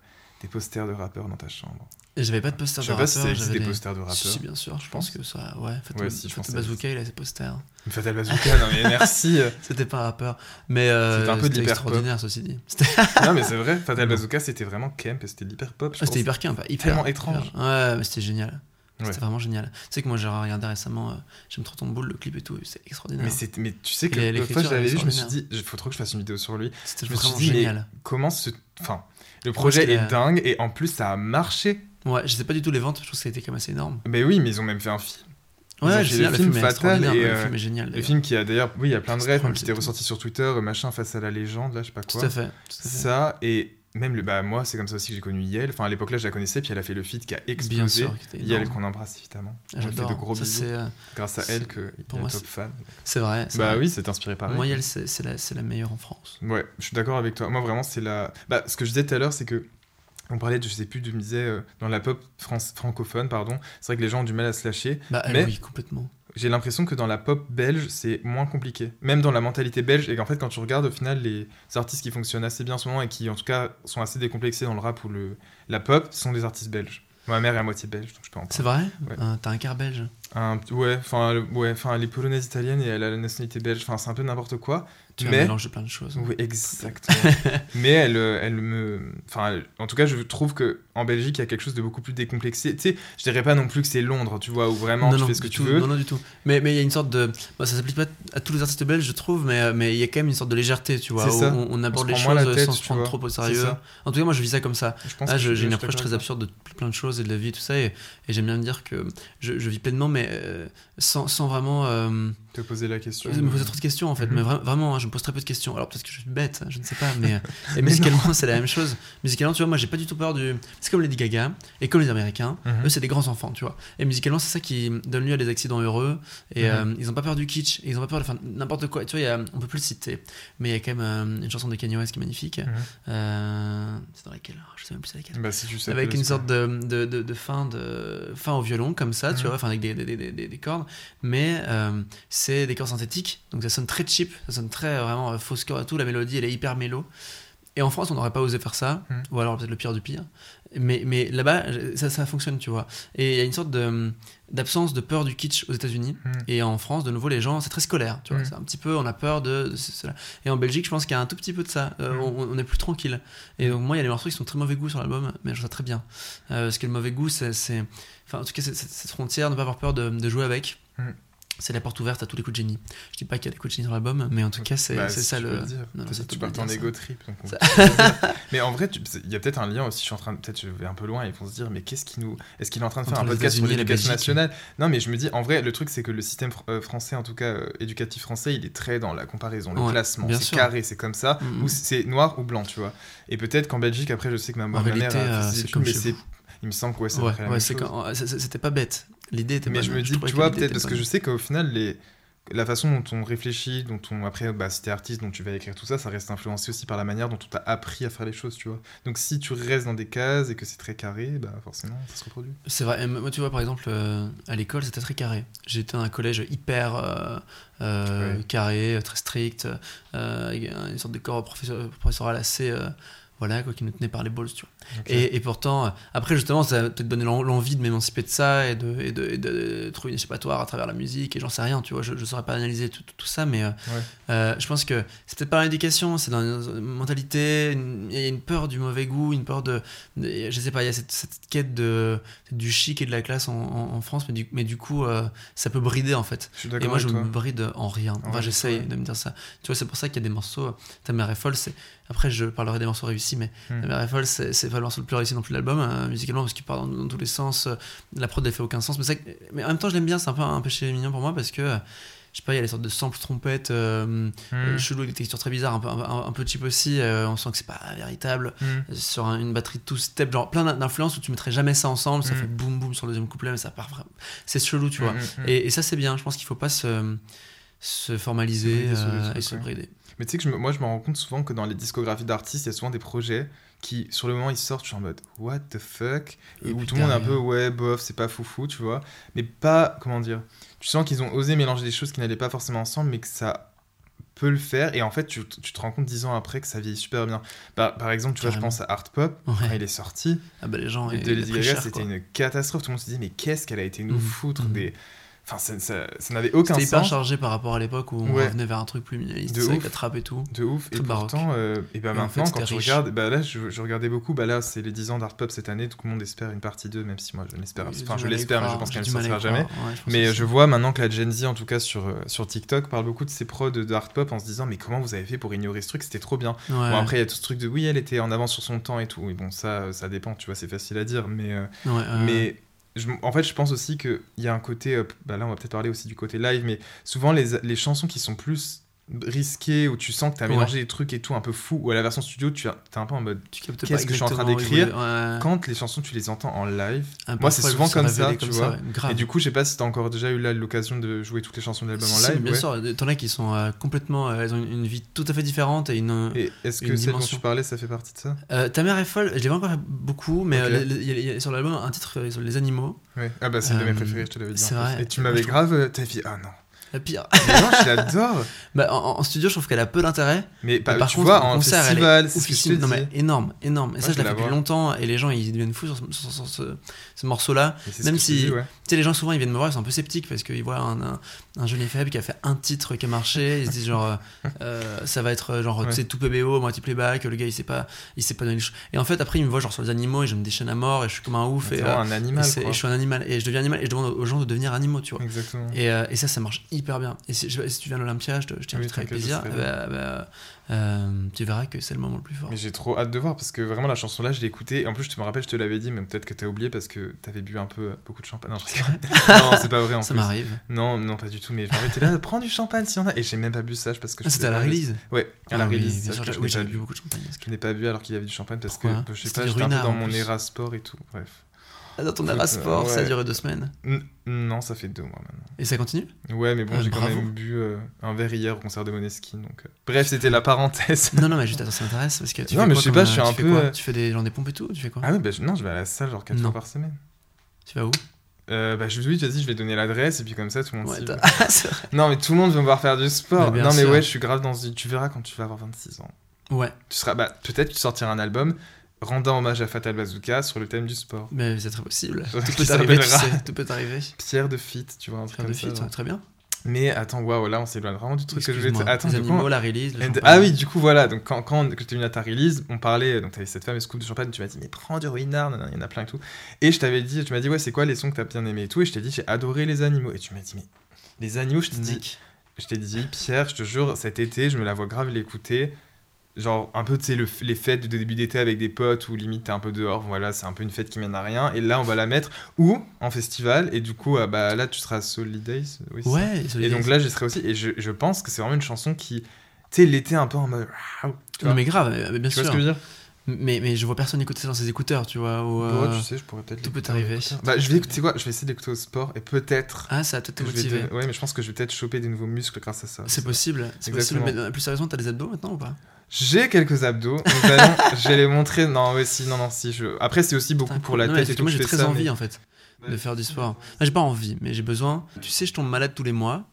des posters de rappeurs dans ta chambre? Et j'avais pas de poster Je de sais pas si j'avais des posters de rappeurs. Si, bien sûr, je pense que ça. Ouais, Fatal, Ouais, si, je Fatal Bazooka, il a ses posters. Fatal Bazooka, non mais merci. *laughs* C'était pas un rappeur. Mais euh, C'était un peu de extraordinaire, ceci dit. *laughs* Non mais c'est vrai, Fatal Bazooka, c'était vraiment camp et c'était l'hyper pop. je ah, c'était hyper camp, hyper. Tellement étrange. Ouais, mais c'était génial. Ouais. C'était vraiment génial. Tu sais que moi j'ai regardé récemment euh, J'aime trop ton boule, le clip et tout, c'est extraordinaire. Mais, mais tu sais que l'autre fois, je l'avais vu, je me suis dit, il faut trop que je fasse une vidéo sur lui. C'était me suis vraiment dit, génial. comment ce. Enfin, le projet est a- dingue et en plus ça a marché. Ouais, je sais pas du tout les ventes, je trouve que ça a été quand même assez énorme. Mais oui, mais ils ont même fait un film. Ouais, je le le film Fatal et, ouais, euh, le film est génial. Le film qui a d'ailleurs, oui, il y a plein de rêves, qui était c'est ressorti sur Twitter, euh, machin face à la légende, là, je sais pas quoi. Tout à fait. Ça et même le bah moi c'est comme ça aussi que j'ai connu Yel. Enfin à l'époque là je la connaissais puis elle a fait le feat qui a Bien explosé. sûr, qui était Yel qu'on embrasse évidemment. Lui fait de gros Ça, bisous. c'est, euh, Grâce à elle que pour est moi, top c'est- fan. C'est vrai. Bah vrai. oui c'est inspiré par elle. Moi, Yel, c'est la, c'est la meilleure en France. Ouais, je suis d'accord avec toi. Moi, vraiment, c'est la. Bah, ce que je disais tout à l'heure, c'est que. On parlait de, je sais plus, de disais, euh, dans la pop France, francophone, pardon. C'est vrai que les gens ont du mal à se lâcher. Bah Mais- oui, complètement. J'ai l'impression que dans la pop belge, c'est moins compliqué. Même dans la mentalité belge, et qu'en fait, quand tu regardes, au final, les artistes qui fonctionnent assez bien en ce moment et qui, en tout cas, sont assez décomplexés dans le rap ou le, la pop, sont des artistes belges. Ma mère est à moitié belge, donc je peux en C'est vrai? Ouais. Euh, T'as un quart belge? Un- ouais, enfin, ouais, enfin, elle est polonaise italienne et elle a la nationalité belge. Enfin, c'est un peu n'importe quoi. Tu Mais- un mélange de plein de choses. Oui, exactement. *laughs* Mais elle, euh, elle me. Enfin, elle- en tout cas, je trouve que en Belgique, il y a quelque chose de beaucoup plus décomplexé. Tu sais, je dirais pas non plus que c'est Londres, tu vois, où vraiment non, tu non, fais ce que tu veux. Non, non, du tout. Mais mais il y a une sorte de. Bah, ça s'applique pas à tous les artistes belges, je trouve, mais euh, mais il y a quand même une sorte de légèreté, tu vois. Où ça. On, on aborde les choses tête, sans se prendre vois. trop au sérieux. En tout cas, moi, je vis ça comme ça. Ah, j'ai une approche très absurde de plein de choses et de la vie, tout ça, et, et j'aime bien me dire que je, je vis pleinement, mais euh, sans, sans vraiment. euh, te poser la question. Je me posais trop de questions en fait, Mhm. mais vra- vraiment, hein, je me pose très peu de questions. Alors peut-être que je suis bête, je ne sais pas, mais, *laughs* euh, et musicalement c'est la même chose. Musicalement, tu vois, moi j'ai pas du tout peur du. C'est comme Lady Gaga et comme les Américains, Mhm. eux c'est des grands enfants, tu vois. Et musicalement, c'est ça qui donne lieu à des accidents heureux. Et Mhm. euh, ils ont pas peur du kitsch, et ils ont pas peur de faire n'importe quoi. Tu vois, y a- on peut plus le citer, mais il y a quand même euh, une chanson de Kanye West qui est magnifique. Euh, c'est dans laquelle Je sais même plus c'est laquelle Bah, si tu sais avec une sorte de, de, de, de fin, de fin au violon comme ça, tu vois, enfin avec des, des, des, des- des cordes, mais c'est des cordes synthétiques, donc ça sonne très cheap, ça sonne très euh, vraiment euh, fausse corde et tout, la mélodie elle est hyper mélo. Et en France on n'aurait pas osé faire ça, Mhm. ou alors peut-être le pire du pire, mais, mais là-bas ça, ça fonctionne, tu vois. Et il y a une sorte de d'absence de peur du kitsch aux États-Unis Mhm. et en France de nouveau les gens c'est très scolaire tu vois Mhm. c'est un petit peu on a peur de, de ce- cela et en Belgique je pense qu'il y a un tout petit peu de ça Euh, on, on est plus tranquille et donc moi il y a des morceaux qui sont très mauvais goût sur l'album mais je trouve ça très bien Euh, parce que le mauvais goût c'est enfin en tout cas c'est- cette frontière ne pas avoir peur de, de jouer avec. C'est la porte ouverte à tous les coups de génie je dis pas qu'il y a des coups de génie sur l'album mais en tout cas c'est Bah, si ça le non, non, ça tu parles en ego trip. donc on *laughs* mais en vrai, tu- il y a peut-être un lien aussi. Je suis en train de, peut-être je vais un peu loin. Ils vont se dire, mais qu'est-ce qui nous, est-ce qu'il est en train de faire un podcast sur l'éducation nationale? Non, mais je me dis, en vrai, le truc c'est que le système fr- euh, français, en tout cas euh, éducatif français, il est très dans la comparaison, le Ouais, classement. C'est carré, c'est comme ça. Mhm. Ou c'est noir ou blanc, tu vois. Et peut-être qu'en Belgique, après, je sais que ma, mère euh, c'est comme mais il me semble que ouais, c'est ouais, ouais, c'est- c'est- c'était pas bête l'idée était Mais je me dis, tu vois, peut-être parce que je sais qu'au final, les... la façon dont on réfléchit, dont on. Après, bah, si t'es artiste, dont tu vas écrire tout ça, ça reste influencé aussi par la manière dont on t'a appris à faire les choses, tu vois. Donc si tu restes dans des cases et que c'est très carré, bah forcément, ça se reproduit. C'est vrai, et moi tu vois par exemple euh, à l'école c'était très carré. J'étais dans un collège hyper euh, euh, Ouais. carré, très strict, euh, une sorte de corps professoral assez euh, voilà quoi qui nous tenait par les balls tu vois. Et, et pourtant euh, après justement ça te donner l'en- l'envie de m'émanciper de ça et de, et de, et de trouver une échappatoire à travers la musique et j'en sais rien tu vois je, je saurais pas analyser tout, tout- tout ça mais euh, Ouais. euh, je pense que c'est peut-être pas l'éducation c'est dans une mentalité il y a une peur du mauvais goût une peur de, de- je sais pas il y a cette, cette quête de du chic et de la classe en, en- en France mais du, mais du coup euh, ça peut brider en fait Je suis et moi je toi. me bride en rien enfin j'essaye ouais. de me dire ça tu vois c'est pour ça qu'il y a des morceaux ta mère est folle c'est après je parlerai des morceaux réussis mais Hmm. folle c'est pas le morceau le plus réussi non plus de l'album hein, musicalement parce qu'il part dans, dans tous les sens. Euh, la prod elle fait aucun sens mais, ça, mais en même temps je l'aime bien c'est un peu un péché mignon pour moi parce que euh, je sais pas il y a les sortes de samples trompettes euh, Hmm. chelou avec des textures très bizarres un peu, un, un peu cheap aussi euh, on sent que c'est pas véritable. Hmm. sur un- une batterie two step genre plein d'influences où tu mettrais jamais ça ensemble ça fait boum boum sur le deuxième couplet mais ça part vraiment c'est chelou tu vois. et, et ça c'est bien je pense qu'il faut pas se se formaliser euh, et se brider Mais tu sais que je me- moi, je me rends compte souvent que dans les discographies d'artistes, il y a souvent des projets qui, sur le moment, ils sortent, je suis en mode What the fuck? Et Où tout le monde est un peu Ouais, bof, c'est pas foufou, tu vois. Mais pas, comment dire Tu sens qu'ils ont osé mélanger des choses qui n'allaient pas forcément ensemble, mais que ça peut le faire. Et en fait, tu, tu te rends compte dix ans après que ça vieillit super bien. Par, par exemple, tu vois, je pense à Art Pop. Ouais. Quand il est sorti, ah bah les gens de Lady Gaga, c'était une catastrophe. Tout le monde se dit, mais qu'est-ce qu'elle a été nous Mhm. foutre Mhm. des... Enfin, ça, ça- ça n'avait aucun c'était hyper sens. chargé par rapport à l'époque où on Ouais. revenait vers un truc plus minimaliste De avec la trappe et tout De ouf. Et baroque. pourtant, euh, et ben Et en fait, maintenant, quand tu riche. regardes, bah là, je, je regardais beaucoup. Bah là, c'est les 10 ans d'Art Pop cette année. Tout le monde espère une partie 2, même si moi, je l'espère. J'ai Enfin, je l'espère, mais je pense qu'elle ne sortira jamais. Ouais, je Mais je vois maintenant que la Gen Z, en tout cas sur, euh, sur TikTok, parle beaucoup de ses prods de Art Pop en se disant Mais comment vous avez fait pour ignorer ce truc C'était trop bien. Ouais. Bon, après, il y a tout ce truc de Oui, elle était en avance sur son temps et tout. Et bon, ça, ça dépend, tu vois, c'est facile à dire. Mais, euh, mais en fait, je pense aussi qu'il y a un côté. bah là, on va peut-être parler aussi du côté live, mais souvent, les, les chansons qui sont plus risquées, où tu sens que tu as Ouais. mélangé des trucs et tout un peu fou, ou à la version studio, tu es un peu en mode qu'est-ce que je suis en train d'écrire ouais. quand les chansons tu les entends en live Un moi c'est souvent comme ça tu comme vois ouais, et du coup je sais pas si t'as encore déjà eu l'occasion de jouer toutes les chansons de l'album en live bien sûr, t'en as qui sont euh, complètement, euh, elles ont une, une vie tout à fait différente et une. et est-ce que celle dont tu parlais ça fait partie de ça? Euh, Ta mère est folle. Je l'ai pas encore beaucoup, mais Ok. euh, le- le- il y a- il y a sur l'album un titre sur les animaux. ah bah c'est mes Euh, préférées je te l'avais dit et tu m'avais grave t'as dit ah non La pire. mais non je l'adore *laughs* bah, en, en studio, je trouve qu'elle a peu d'intérêt. mais, bah, Mais par tu contre, vois en concert, festival elle est oufissime. Non mais énorme, énorme. Et Moi, ça, je je la vais fais la depuis longtemps et les gens ils deviennent fous sur, ce- sur- sur ce, ce morceau-là. Et Même si- dis, ouais. Tu sais, les gens souvent ils viennent me voir, ils sont un peu sceptiques parce qu'ils voient un, un, un jeune faible qui a fait un titre qui a marché. Ils se disent genre, euh, euh, ça va être euh, genre, Ouais. tu sais, tout PBO, moitié playback. Le gars il sait pas, il sait pas donner les choses. Et en fait, après, ils me voient genre sur les animaux et je me déchaîne à mort et je suis comme un ouf. Et, un et animal et je suis un animal et je deviens animal et je demande aux gens de devenir animaux, tu vois. exactement Et, et ça, ça marche hyper bien. Et si, je- si tu viens à l'Olympia, je je t'inviterai Oui, avec plaisir. Bah, bah, euh, tu verras que c'est le moment le plus fort. Mais j'ai trop hâte de voir parce que vraiment la chanson là, je l'ai écoutée. Et en plus, je te me rappelle, je te l'avais dit, mais peut-être que t'as oublié parce que t'avais bu un peu euh, beaucoup de champagne. Non, non c'est pas vrai en Ça m'arrive. Non, non, pas du tout. Mais t'es là, prends du champagne si on a. Et j'ai même pas bu ça parce que. Ah, c'était à la release. Ouais, à la Ah oui, release. sûr, oui, n'ai j'avais pas bu beaucoup de champagne. Je n'ai pas bu alors qu'il y avait du champagne parce que je sais pas, j'étais un peu dans mon era sport et tout. Bref. Ah, dans ton Arasport, ça a ouais. duré deux semaines. N- non, ça fait deux mois maintenant. Et ça continue? Ouais, mais bon, Ah, j'ai quand même bu euh, un verre hier au concert de Moneskin. Donc, euh, Bref, c'était la parenthèse. Non, non, mais juste attends, ça m'intéresse parce que tu Non, fais mais quoi je sais pas, je suis euh, un peu, quoi Tu fais des, genre des pompes et tout Tu fais quoi? Ah ouais, bah, je- non, je vais à la salle genre quatre Non. fois par semaine. Tu vas où? Euh, bah, je oui, vas-y, je vais donner l'adresse et puis comme ça, tout le monde Ouais. *laughs* Ah. Non, mais tout le monde veut me voir faire du sport. Non, mais sûr. ouais, je suis grave dans. Tu verras quand tu vas avoir 26 ans. Ouais, Tu seras, bah, peut-être que tu sortiras un album rendant hommage à Fatal Bazooka sur le thème du sport. mais c'est très possible. Tout peut arriver, tu s'appellera sais. Tout peut arriver. Pierre de Fit, tu vois, un truc Faire comme de ça. fit, très bien. Mais attends, waouh, là, on s'éloigne vraiment du truc que je voulais te... Attends, Les du coup, animaux, la release, le. Ah oui, du coup, voilà. Donc, quand, quand que j'étais venu à ta release, on parlait. Donc, t'avais cette fameuse coupe de champagne. Tu m'as dit, mais prends du ruinard. Il y en a plein et tout. Et je t'avais dit, tu m'as dit, ouais, c'est quoi les sons que t'as bien aimé et tout. Et je t'ai dit, j'ai adoré les animaux. Et tu m'as dit, mais les animaux, je t'ai dit, je t'ai dit, Pierre, je te jure, cet été, je me la vois grave l'écouter. Genre, un peu, tu sais, le- les fêtes de début d'été avec des potes où limite t'es un peu dehors. Voilà, c'est un peu une fête qui mène à rien. Et là, on va la mettre ou en festival. Et du coup, ah, bah là, tu seras à Solidays. Oui. Ouais, Et donc là, j'y serai aussi. Et je, je pense que c'est vraiment une chanson qui. Tu sais, l'été un peu en mode. Non, vois, mais grave, bien Tu vois sûr. ce que je veux dire? Mais, mais je vois personne écouter ça dans ses écouteurs, tu vois. Ou, euh, Ouais, tu sais, je pourrais peut-être. tout peut arriver. Bah, je vais écouter quoi Je vais essayer d'écouter au sport et peut-être. Ah, ça a peut-être te motivé. te- Ouais, mais je pense que je vais peut-être choper des nouveaux muscles grâce à ça. C'est possible. C'est possible. Mais euh, plus sérieusement, t'as des abdos maintenant ou pas? J'ai quelques abdos. Allons- je vais les montrer. Non, ouais, si, non, non, si. Je... Après, c'est aussi beaucoup pour la non, tête mais et tout. Moi, j'ai très ça, envie mais- en fait de faire du sport. Enfin, j'ai pas envie, mais j'ai besoin. Tu sais, je tombe malade tous les mois.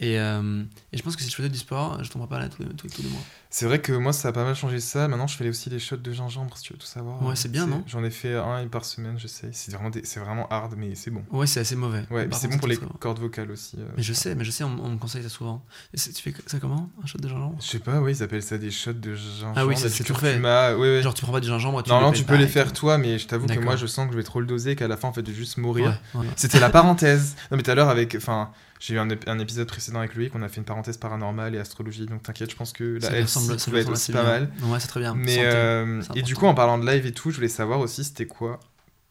Et, euh, et je pense que si je faisais du sport, je tomberais pas malade tous les, tous, tous les mois. C'est vrai que moi, ça a pas mal changé ça. Maintenant, je fais aussi des shots de gingembre, si tu veux tout savoir. Ouais, c'est bien, non? J'en ai fait un par semaine, je sais. C'est vraiment, des- vraiment hard, mais c'est bon. Ouais, c'est assez mauvais. Ouais, c'est bon pour les cordes vocales aussi. euh, Mais je sais, mais je sais, on, on me conseille ça souvent. Et tu fais ça comment Un shot de gingembre? Je sais pas, oui, ils appellent ça des shots de gingembre. Ah oui, c'est tout fait. Ouais, ouais. Genre, tu prends pas du gingembre, tu Normalement, le tu peux les faire toi, mais je t'avoue que moi, je sens que je vais trop le doser, qu'à la fin, en fait, de juste mourir. C'était la *laughs* parenthèse. Non, mais tout à l'heure, avec. Enfin, j'ai eu un, ép- un épisode précédent avec Loïc, on a fait une parenthèse paranormale et astrologie, donc t'inquiète, je pense que la ressemble, ça ressemble aussi assez pas bien. mal. Ouais, c'est très bien. Mais euh, et du coup, en parlant de live et tout, je voulais savoir aussi c'était quoi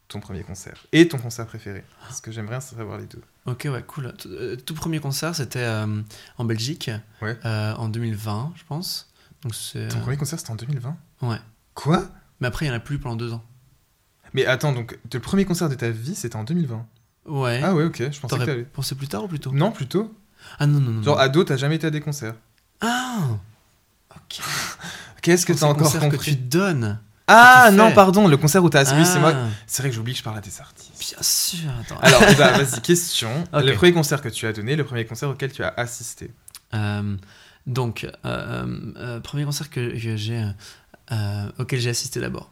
ton premier concert et ton concert préféré? Parce que j'aimerais savoir les deux. Ok, ouais, cool. Tout, euh, tout premier concert, c'était euh, en Belgique, Ouais. euh, en 2020, je pense. Donc. Ton premier concert c'était en 2020 Ouais. Quoi? Mais après, il y en a plus pendant deux ans. Mais attends, donc le premier concert de ta vie c'était en 2020 Ouais. Ah ouais, ok, je pensais que t'allais. pensé plus tard ou plus tôt? Non, plutôt. Ah non, non, non. Genre non. ado, t'as jamais été à des concerts. Ah Ok. *laughs* Qu'est-ce que t'as encore concert que compris tu donnes. Ah non, pardon, le concert où t'as assisté. Oui, c'est moi. Ah, C'est vrai que j'oublie que je parle à des artistes. Bien sûr. Attends. Alors, eh ben, *laughs* vas-y, question. Le premier concert que tu as donné, le premier concert auquel tu as assisté. Euh, donc, euh, euh, premier concert que, que j'ai, auquel j'ai assisté d'abord.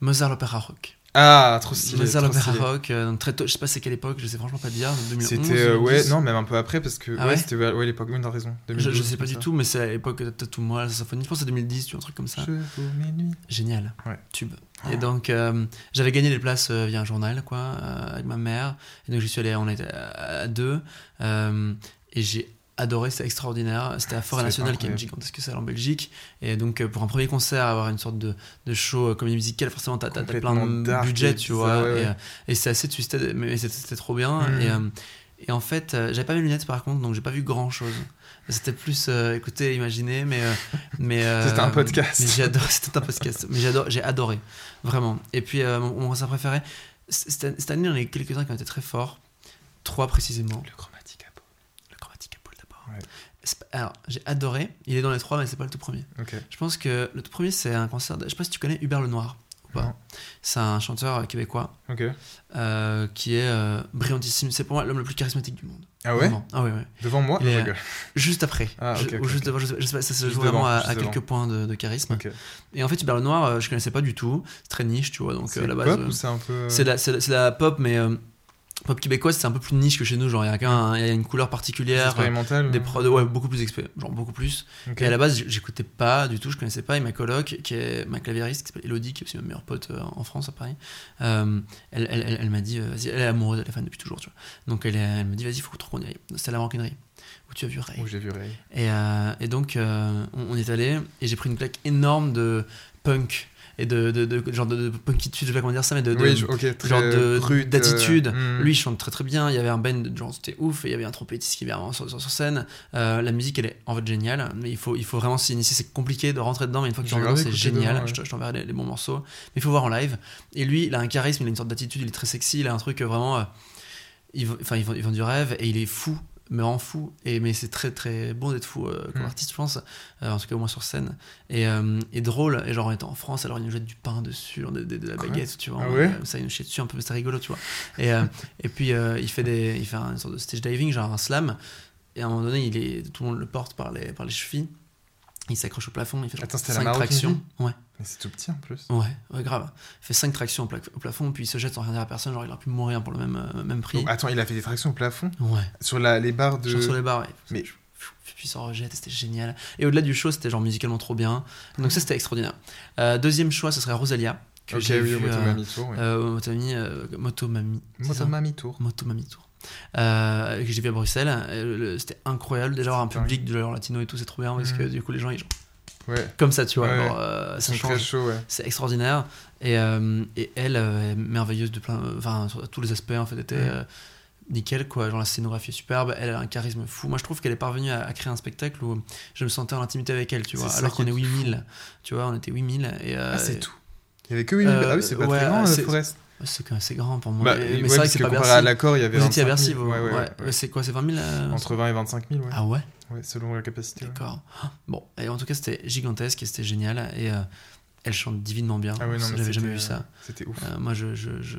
Mozart l'Opéra Rock. Ah, trop stylé. Mozart l'Opéra. Rock, euh, très tôt, je sais pas c'est quelle époque, je sais franchement pas dire, 2011. C'était, euh, ouais, 2010. non, même un peu après, parce que Ah ouais, ouais c'était ouais, l'époque, oui, t'as raison. Je, 2012, je sais pas du ça. tout, mais c'est l'époque de tout moi, la symphonie. Je pense c'est 2010, tu vois, un truc comme ça. Je vous mes nuits. Génial. Ouais. Tube. Et donc, euh, j'avais gagné les places euh, via un journal, quoi, euh, avec ma mère. Et donc, j'y suis allé, on était à, deux. euh, et j'ai adoré, c'était extraordinaire. C'était à Forêt Nationale, qui est une gigantesque salle en Belgique. Et donc, euh, pour un premier concert, avoir une sorte de, de show euh, comédie musicale, forcément, t'as plein de budget, et tu vois. ouais, et, ouais. euh, et c'est assez twisted, mais c'était trop bien. Mhm. Et, euh, et en fait, euh, j'avais pas mes lunettes par contre, donc j'ai pas vu grand chose. C'était plus euh, écoutez, imaginez, mais. euh, mais *laughs* C'était un podcast. *laughs* C'était un podcast. Mais j'ai adoré, vraiment. Et puis, mon, mon concert préféré, cette, année, il y en a quelques-uns qui ont été très forts. Trois précisément. Le à peau. Le Chromatica Pool d'abord. Ouais. C'est pas- Alors, j'ai adoré. Il est dans les trois, mais c'est pas le tout premier. Je pense que le tout premier, c'est un concert. De... Je sais pas si tu connais Hubert Lenoir ou pas. C'est un chanteur euh, québécois euh, qui est euh, brillantissime. C'est pour moi l'homme le plus charismatique du monde. Ah ouais? Vraiment. Ah ouais, ouais. Devant moi? Est-. *laughs* Juste après. Ah, Je- ou juste devant, je je sais pas, ça se joue devant, vraiment à, quelques points de, de charisme. Et en fait, Hubert Lenoir, je connaissais pas du tout. C'est très niche, tu vois. Donc, C'est la base. pop ou c'est un peu. c'est la, c'est la- c'est la pop, mais Pop québécois, c'est un peu plus niche que chez nous. Genre, il y un- y a une couleur particulière. Expérimental. Des prods, ouais, beaucoup plus expé, genre beaucoup plus. Et à la base, j'écoutais pas du tout, je connaissais pas. Et ma coloc, qui est ma claviériste, qui s'appelle Elodie, qui est aussi ma meilleure pote euh, en France à Paris, euh, elle, elle, elle, elle m'a dit, euh, vas-y, elle est amoureuse, elle est fan depuis toujours, tu vois. Donc elle, elle me dit, vas-y, faut trop qu'on y aille. À la maroquinerie, où tu as vu Ray. Où j'ai vu Ray. Et, euh, et donc, euh, on, on est allé, et j'ai pris une claque énorme de punk. Et de, de, de, genre de, de punkitude, je sais pas comment dire ça, mais de, de- Oui, je- ok, très genre de rude, d'attitude. euh, hmm. Lui, il chante très très bien. Il y avait un band, genre c'était ouf. Et il y avait un trompettiste qui vraiment sur, sur, sur scène. Euh, la musique, elle est en fait géniale. Mais il faut, il faut vraiment s'y initier. C'est compliqué de rentrer dedans, mais une fois que tu rentres dedans, c'est génial. dedans, ouais. Je te- je t'enverrai les, les bons morceaux. Mais il faut voir en live. Et lui, il a un charisme, il a une sorte d'attitude. Il est très sexy. Il a un truc euh, vraiment. euh, enfin, il, vend, il vend du rêve et il est fou. Me rend fou. Et, mais c'est très très bon d'être fou euh, comme Hmm. artiste, je pense. Euh, en tout cas, au moins sur scène. Et, euh, et drôle. Et genre, on était en France, alors il nous jette du pain dessus, de, de- de la Quoi baguette, tu vois. Ah ouais ça, il nous chie dessus un peu, c'est rigolo, tu vois. Et, *laughs* et puis, il fait des, il fait une sorte de stage diving, genre un slam. Et à un moment donné, il est, tout le monde le porte par les, par les chevilles. Il s'accroche au plafond, il fait genre Attends, c'était la 5 Maroquinerie tractions. Ouais, Mais c'est tout petit en plus. ouais, ouais, grave. Il fait 5 tractions au, pla- au plafond, puis il se jette sans rien dire à personne, genre il aurait pu mourir pour le même, euh, même prix. Donc, attends, il a fait des tractions au plafond Ouais, sur la, les barres de. genre sur les barres, ouais. Mais- Puis s'en rejette, et c'était génial. Et au-delà du show, c'était genre musicalement trop bien. Donc ça, c'était extraordinaire. Euh, deuxième choix, ce serait Rosalia, que Ok, j'ai oui, vu au euh, Motomami Tour. ouais. euh, Motomami, euh, Motomami. ça Motomami Tour. Motomami Tour. Euh, que j'ai vu à Bruxelles. Le- C'était incroyable. Déjà, avoir un public de genre latino et tout, c'est trop bien parce que Mhm. du coup, les gens, ils Ouais. comme ça, tu vois. Ouais. genre, euh, ça change. C'est extraordinaire. Et, euh, et elle euh, est merveilleuse de plein. Enfin, sur tous les aspects, en fait, était. Euh, Nickel quoi, genre la scénographie est superbe, elle a un charisme fou. Moi je trouve qu'elle est parvenue à, à créer un spectacle où je me sentais en intimité avec elle, tu vois. Alors qu'on est est fou. 8000, tu vois, on était 8000 et. euh, Ah, c'est tout. Il y avait que 8000. Euh, ah oui, c'est pas très grand, c'est- le Forest. C'est quand même assez grand pour moi. Bah, mais ouais, c'est vrai que c'est pas Bercy. à l'accord, il y avait Vous étiez à 25 000. Bercy, vous ouais, ouais. ouais. C'est quoi, c'est 20 000 euh, Entre 20 et 25 000, ouais. Ah ouais? Ouais, selon la capacité. ouais. D'accord. *gasps* Bon, et en tout cas, c'était gigantesque et c'était génial. Et euh, elle chante divinement bien. Ah oui, non, J'avais jamais vu ça. C'était ouf. Euh, moi, je, je, je-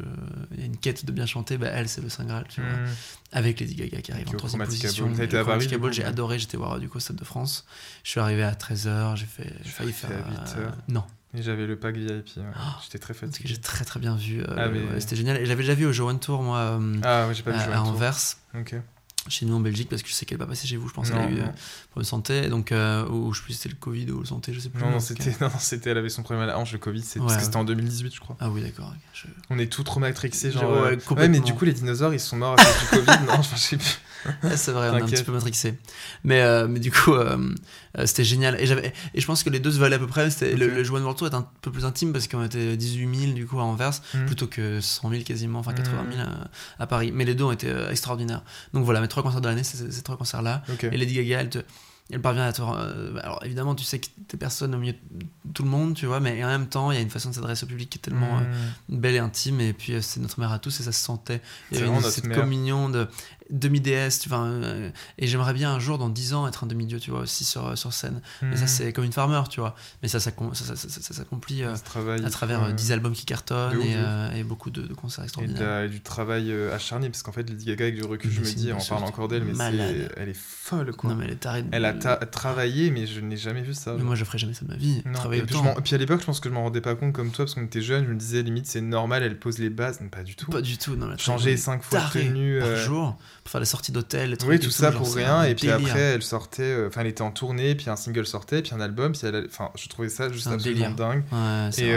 il y a une quête de bien chanter. Bah, elle, c'est le Saint Graal, tu vois. Mmh. Avec Lady Gaga qui arrive en troisième position. J'ai ouais. adoré. J'étais voir du coup au Stade de France. Je suis arrivé à 13h. J'ai fait, j'ai failli faire. à 8 euh, heures. non, Et j'avais le pack VIP. ouais. Oh, J'étais très fatigué. j'ai très très bien vu. euh, Ah, mais- ouais, C'était génial. Et j'avais déjà vu au Joe One Tour, moi, euh, Ah ouais, j'ai pas vu à, tour. Anvers. Ok. Chez nous en Belgique parce que je sais qu'elle va passer chez vous je pense qu'elle Non, a eu non. euh, problème de santé donc euh, ou je sais plus c'était le Covid ou le santé je sais plus Non, non, c'était, *laughs* non, c'était, elle avait son problème à la hanche, le Covid, c'est, Ouais, parce que c'était en 2018, je crois. ah oui d'accord. Je- On est tout traumatrixés, genre. Ouais, euh, Ouais, mais du coup, les dinosaures, ils sont morts à cause du Covid, non, je sais plus. *laughs* C'est vrai on est un petit peu matrixé mais euh, mais du coup euh, c'était génial et j'avais et je pense que les deux se valaient à peu près le, le Joan World Tour est un peu plus intime parce qu'on était 18 000 du coup à Anvers Mhm. plutôt que 100 000 quasiment enfin 80 000 Mhm. à, à Paris mais les deux ont été euh, extraordinaires donc voilà mes trois concerts de l'année c'est ces trois concerts là Ok. Et Lady Gaga, elle, te- elle parvient à te. euh, alors évidemment, tu sais que t'es personne au milieu de tout le monde, tu vois, mais en même temps, il y a une façon de s'adresser au public qui est tellement euh, Mmh. belle et intime. Et puis, euh, c'est notre mère à tous et ça se sentait. Il y C'est avait une, cette communion de demi-déesse. tu vois, euh, et j'aimerais bien un jour, dans 10 ans, être un demi-dieu, tu vois, aussi sur, sur scène. Et ça, Mmh. c'est comme une farmer, tu vois. Mais ça, ça, ça, ça, ça- ça s'accomplit euh, à travers euh, 10 albums qui cartonnent et, euh, beaucoup de, de concerts extraordinaires. et du travail euh, acharné, parce qu'en fait, Lady Gaga, avec du recul, je Mais me dis, on parle encore d'elle, mais elle est folle, quoi. Non, mais elle est tarée. de- Elle a ta- travaillé, mais je n'ai jamais vu ça. Mais moi, je ferais jamais ça de ma vie. Non. Et puis, à l'époque, je pense que je m'en rendais pas compte comme toi, parce qu'on était jeunes, je me disais, limite, c'est normal, elle pose les bases. Mais pas du tout. Pas du tout. Non, mais Changer attends, cinq fois de tenue. par euh, jour pour faire les sorties d'hôtel. les trucs Oui, tout ça genre, pour rien. Et puis délire. après, elle sortait, euh, enfin, elle était en tournée, puis un single sortait, puis un album, puis elle, enfin, je trouvais ça juste absolument délire. dingue. Ouais, Et,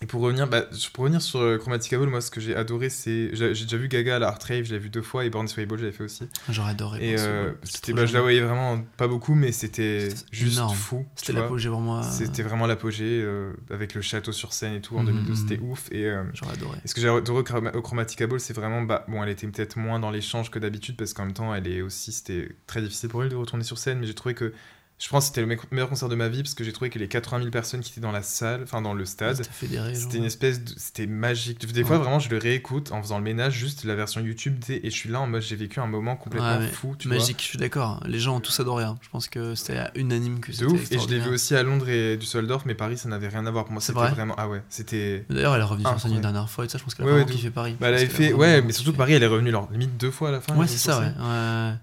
et pour revenir, bah, pour revenir sur euh, Chromatica Ball, moi, ce que j'ai adoré, c'est, j'ai déjà vu Gaga à la Art Rave, je l'ai vu deux fois, et Born This Way Ball, je l'avais fait aussi. J'aurais adoré. Et euh, c'était, bah, je la voyais vraiment pas beaucoup, mais c'était C'était juste énorme. fou. C'était l'apogée pour moi. C'était vraiment l'apogée euh, avec le château sur scène et tout en Mhm, 2012, c'était mhm. ouf. Et euh, J'aurais adoré. et ce que j'ai adoré au Chromatica Ball, c'est vraiment, bah, bon, elle était peut-être moins dans l'échange que d'habitude parce qu'en même temps, elle est aussi, c'était très difficile pour elle de retourner sur scène, mais j'ai trouvé que, je pense que c'était le me- meilleur concert de ma vie parce que j'ai trouvé que les 80 000 personnes qui étaient dans la salle, enfin dans le stade, C'était une espèce de, c'était magique. Des fois, Ouais. vraiment, je le réécoute en faisant le ménage, juste la version YouTube, et je suis là en mode, j'ai vécu un moment complètement Ouais, fou, tu vois. Magique, je suis d'accord. Les gens ont tous adoré. hein. Je pense que c'était unanime que c'était ouf. Et je l'ai vu aussi à Londres et Düsseldorf, mais Paris, ça n'avait rien à voir pour moi. C'était vrai vraiment, ah ouais, c'était. D'ailleurs, elle est revenue sur scène une dernière fois et ça, je pense qu'elle a Ouais, kiffé Paris. Bah, elle avait fait, ouais, mais surtout Paris, elle est revenue, limite deux fois à la fin. Ouais, c'est est ça, ouais.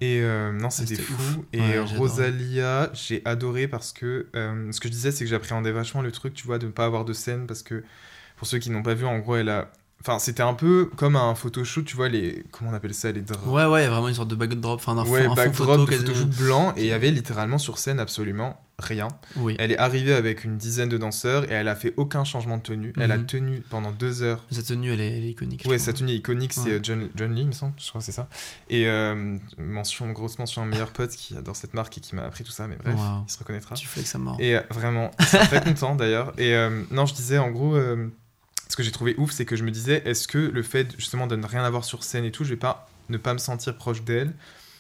Et euh, non, c'était c'était fou. Et euh. Rosalia, j'ai adoré parce que euh, ce que je disais, c'est que j'appréhendais vachement le truc, tu vois, de ne pas avoir de scène parce que pour ceux qui n'ont pas vu, en gros, elle a Enfin, c'était un peu comme un photoshoot, tu vois, les. Comment on appelle ça Les draps. Ouais, ouais, il y a vraiment une sorte de backdrop, enfin, un Ouais, fond, un fond backdrop photo de quasiment. photoshoot blanc, et il y avait littéralement sur scène absolument rien. Oui. Elle est arrivée avec une dizaine de danseurs et elle a fait aucun changement de tenue. Elle a Mhm. tenu pendant deux heures. Sa tenue, elle est, elle est iconique. Ouais, sa tenue iconique, c'est Ouais. euh, John, John Lee, il me semble, je crois que c'est ça. Et euh, mention, grosse mention à un meilleur pote qui adore cette marque et qui m'a appris tout ça, mais bref, Wow. il se reconnaîtra. Tu fais que ça mort. Et euh, vraiment, je suis très content d'ailleurs. Et euh, non, je disais en gros, ce que j'ai trouvé ouf, c'est que je me disais, est-ce que le fait justement de ne rien avoir sur scène et tout, je vais pas ne pas me sentir proche d'elle?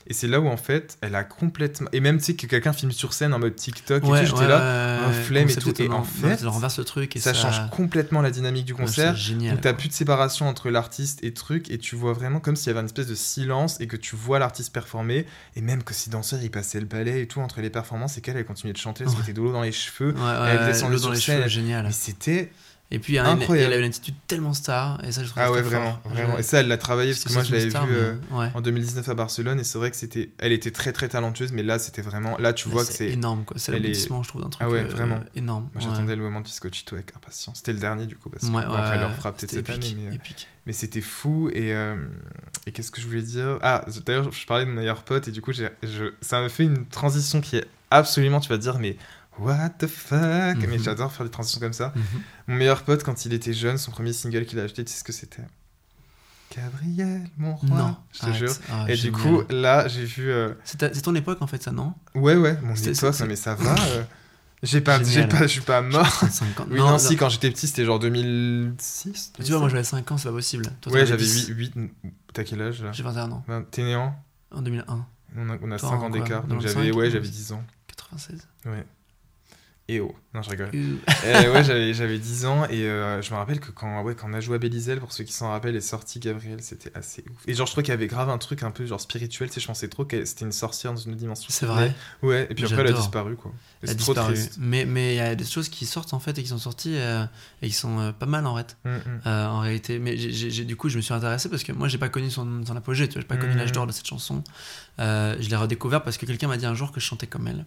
Et c'est là où en fait, elle a complètement. Et même tu sais que quelqu'un filme sur scène en mode TikTok et Ouais, tout, j'étais ouais, là, ouais, un ouais, flemme et tout. Et en fait, ça renverse le truc et ça, change complètement la dynamique du concert. Génial. où t'as plus de séparation entre l'artiste et truc, et tu vois vraiment comme s'il y avait une espèce de silence et que tu vois l'artiste performer, et même que ces danseurs ils passaient le ballet et tout entre les performances, et qu'elle elle continuait de chanter, elle se mettait de l'eau dans les cheveux, Ouais, elle ouais, descend l'eau le dans les sur scène, cheveux, génial. mais c'était Et puis, elle a une- Incroyable. elle avait une attitude tellement star, et ça, je trouve ah ouais vraiment, vraiment. Et ça elle l'a travaillé parce que moi je l'avais une star, vu mais- euh, ouais. en 2019 à Barcelone, et c'est vrai que c'était, elle était très très talentueuse, mais là c'était vraiment, là tu vois que c'est, énorme, quoi. C'est elle est- l'aboutissement, je trouve, d'un truc Ah ouais, euh, vraiment. énorme. moi Ouais. j'attendais le moment de Piscochito avec impatience. C'était le dernier du coup parce que Ouais, bon, après leur fera peut-être c'était mais euh. Mais c'était fou et, euh, et qu'est-ce que je voulais dire? Ah, d'ailleurs, je parlais de mon meilleur pote et du coup, je, ça me fait une transition qui est absolument, tu vas dire, mais what the fuck? Mais Mhm. j'adore faire des transitions comme ça. Mhm. Mon meilleur pote, quand il était jeune, son premier single qu'il a acheté, tu sais ce que c'était? Gabriel, mon roi. Non, je te arrête. jure. Ah, et du coup, là, j'ai vu. euh, C'est ton époque, en fait, ça, non? Ouais, ouais, mon époque, mais ça va. euh, J'ai pas, j'ai Génial. pas, je suis pas mort. 35 ans. Oui, non, si, quand j'étais petit, c'était genre 2006. Tu vois, moi, j'avais 5 ans, c'est pas possible. Toi, Ouais, j'avais avais 10. 8, 8. T'as quel âge là? J'ai 21 ans, T'es né en? En 2001. On a, on a Toi, 5 en ans d'écart, donc 95, j'avais ouais, ou- j'avais 10 ans. 96. Ouais. Et oh, non, je rigole. Euh, Euh, ouais, j'avais, *laughs* j'avais 10 ans et euh, je me rappelle que quand, ouais, quand on a joué à Bélizel, pour ceux qui s'en rappellent, est sorti Gabriel, c'était assez ouf. Et genre, je trouvais qu'il y avait grave un truc un peu genre spirituel, tu sais, je pensais trop que c'était une sorcière dans une autre dimension. C'est vrai. Ouais, et puis après, elle a disparu, quoi. Elle a trop disparu. triste. Mais mais il y a des choses qui sortent en fait et qui sont sorties euh, et qui sont pas mal en fait. Mm, mm. en réalité. Mais j'ai- du coup, je me suis intéressé parce que moi, j'ai pas connu son, son apogée, tu vois, j'ai pas connu Mhm. l'âge d'or de cette chanson. Je l'ai redécouvert parce que quelqu'un m'a dit un jour que je chantais comme elle.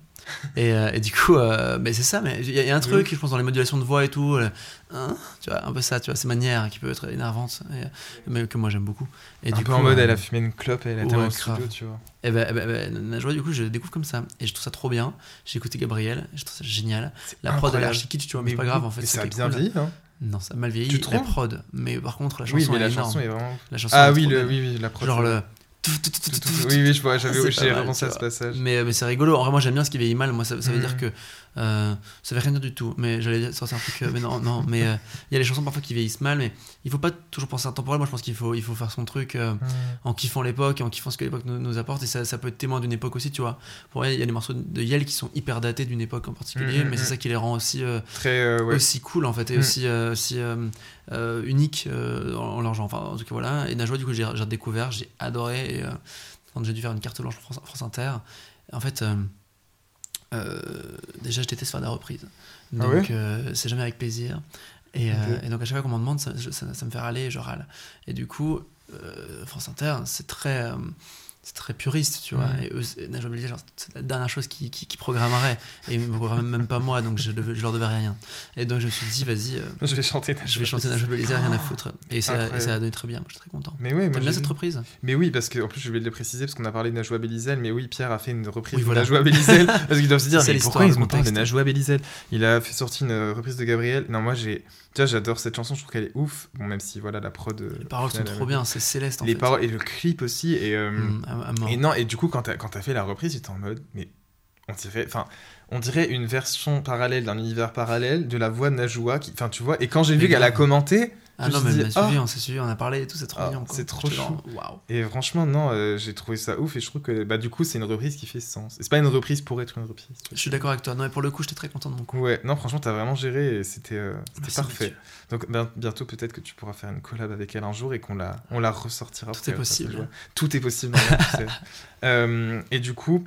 et, et du coup, mais c'est ça, mais y, y a un truc, je pense, dans les modulations de voix et tout, euh, hein, tu vois, un peu ça, tu vois, ces manières qui peuvent être énervantes, et, mais que moi j'aime beaucoup. Et un du peu coup, en mode, euh, elle a fumé une clope et elle a ouais, au studio, tu vois. Et ben, eh ben, eh ben, Najwa, du coup, je découvre comme ça. Et je trouve ça trop bien. J'ai écouté Gabriel, je trouve ça génial. La prod, elle est incroyable. archi kitsch, tu vois, mais, c'est pas grave en fait. Mais c'est ça a bien cool. vieilli, hein. Non, ça a mal vieilli. Tu la prod. Mais par contre, la chanson Oui, mais est la énorme. chanson est vraiment. La chanson Ah est oui, le, oui, oui, la prod. Genre le. Oui, oui, je vois, j'avais, C'est j'ai repensé à ce passage. Mais, mais c'est rigolo. En vrai, moi j'aime bien ce qui vieillit mal. Moi, ça, ça veut dire que euh, ça veut rien dire du tout. Mais j'allais sortir un truc. euh, mais non, non. Mais euh, il y a les chansons parfois qui vieillissent mal. Mais il faut pas toujours penser intemporel. Moi, je pense qu'il faut, il faut faire son truc euh, Mm. en kiffant l'époque et en kiffant ce que l'époque nous, nous apporte. Et ça, ça peut être témoin d'une époque aussi, tu vois. Pour moi, il y a des morceaux de Yel qui sont hyper datés d'une époque en particulier. Mhm, mais c'est ça qui les rend aussi. Très, ouais. aussi cool en fait et Mm. aussi, aussi euh, unique euh, en, genre enfin en tout cas voilà. Et Najwa du coup j'ai redécouvert j'ai adoré et, euh, quand j'ai dû faire une carte blanche France, France Inter en fait déjà je déteste faire des reprises. Ah donc ouais? c'est jamais avec plaisir. Et, donc à chaque fois qu'on m'en demande ça, je- ça- ça me fait râler et je râle et du coup France Inter c'est très c'est très puriste, tu vois. Mm. Et eux, Najwa c'est la dernière chose qu'ils qui, programmeraient. Et ils programment même pas moi, donc je, leur devais rien. Et donc je me suis dit, vas-y, euh, Je vais chanter. je vais chanter Najwa rien à foutre. Et ça, Incroyable. et ça a donné très bien, je suis très content. Mais ouais, moi bien cette reprise? Mais oui, parce que en plus je vais le préciser parce qu'on a parlé de Najwa Belizel, mais oui, Pierre a fait une reprise Oui, de. Najwa Belizel *laughs* parce qu'ils doivent se dire C'est mais pourquoi ils ont parlé de. Najwa Belizel? Il a fait sortir une reprise de Gabriel. Non, moi j'ai j'adore cette chanson, je trouve qu'elle est ouf. Bon, même si voilà la prod. euh, Les paroles sont trop euh, bien, c'est céleste en Les fait. paroles et le clip aussi et. euh, Mm. Et non, et du coup, quand t'as, quand fait la reprise, j'étais en mode, mais on dirait, enfin, on dirait une version parallèle d'un univers parallèle de la voix de Najwa, qui, enfin, tu vois. Et quand j'ai vu qu'elle a commenté, Ah non, mais suis on dit, suivi, ah. on s'est suivi, on a parlé et tout, c'est trop Ah, mignon. c'est trop chou. Waouh. et franchement, non, euh, j'ai trouvé ça ouf, et je trouve que, bah, du coup, c'est une reprise qui fait sens. C'est pas une reprise pour être une reprise. Je suis d'accord avec toi. Non, et pour le coup, j'étais très content de mon coup. Ouais, non, franchement, t'as vraiment géré, et c'était, euh, parfait. Donc, ben, bientôt, peut-être que tu pourras faire une collab avec elle un jour et qu'on la, on la ressortira. Tout pour est possible. Tout est possible. dans tu sais. *laughs* Euh, et du coup,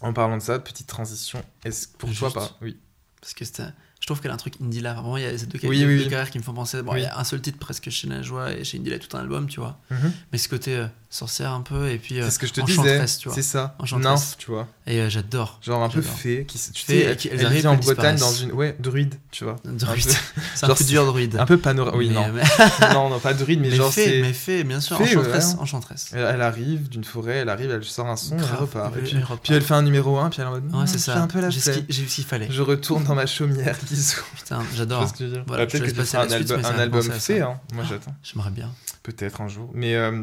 en parlant de ça, petite transition. Est-ce pour toi Juste. pas? Oui. Parce que c'était Je trouve qu'elle a un truc indie là. Vraiment, il y a ces deux, Oui, oui, deux oui. carrières qui me font penser. Bon, il y a un seul titre presque chez Najwa et chez Indie, il y a tout un album, tu vois. Mhm. Mais ce côté euh, sorcière un peu, et puis. euh, C'est ce que je te disais. enchanteresse, tu vois. C'est ça. Nymphe, tu vois. Et euh, j'adore. Genre un peu fée. Qui, tu Fée, sais, qui- elle, vit en Bretagne dans une. Ouais, druide, tu vois. *laughs* Druide. Peu- *laughs* C'est un Genre, futur druide. Un peu panorama. Oui, Mais- non. Mais, *laughs* non, non, pas druide, mais, mais genre fée, mais fée, bien sûr. Hein. enchanteresse. Elle arrive d'une forêt, elle arrive, elle sort un son, elle repart. Puis, elle fait un numéro 1, puis elle est en mode. Ouais, c'est Hmm, ça. J'ai un peu la j'ai ce qu'il fallait. Je retourne dans ma chaumière qui. *laughs* Putain, j'adore. ce que je veux dire Voilà, Bah, je te Peut-être que laisse tu passer feras un, suite, album- un album fait, hein. moi j'attends. J'aimerais bien. Peut-être un jour. Mais, euh,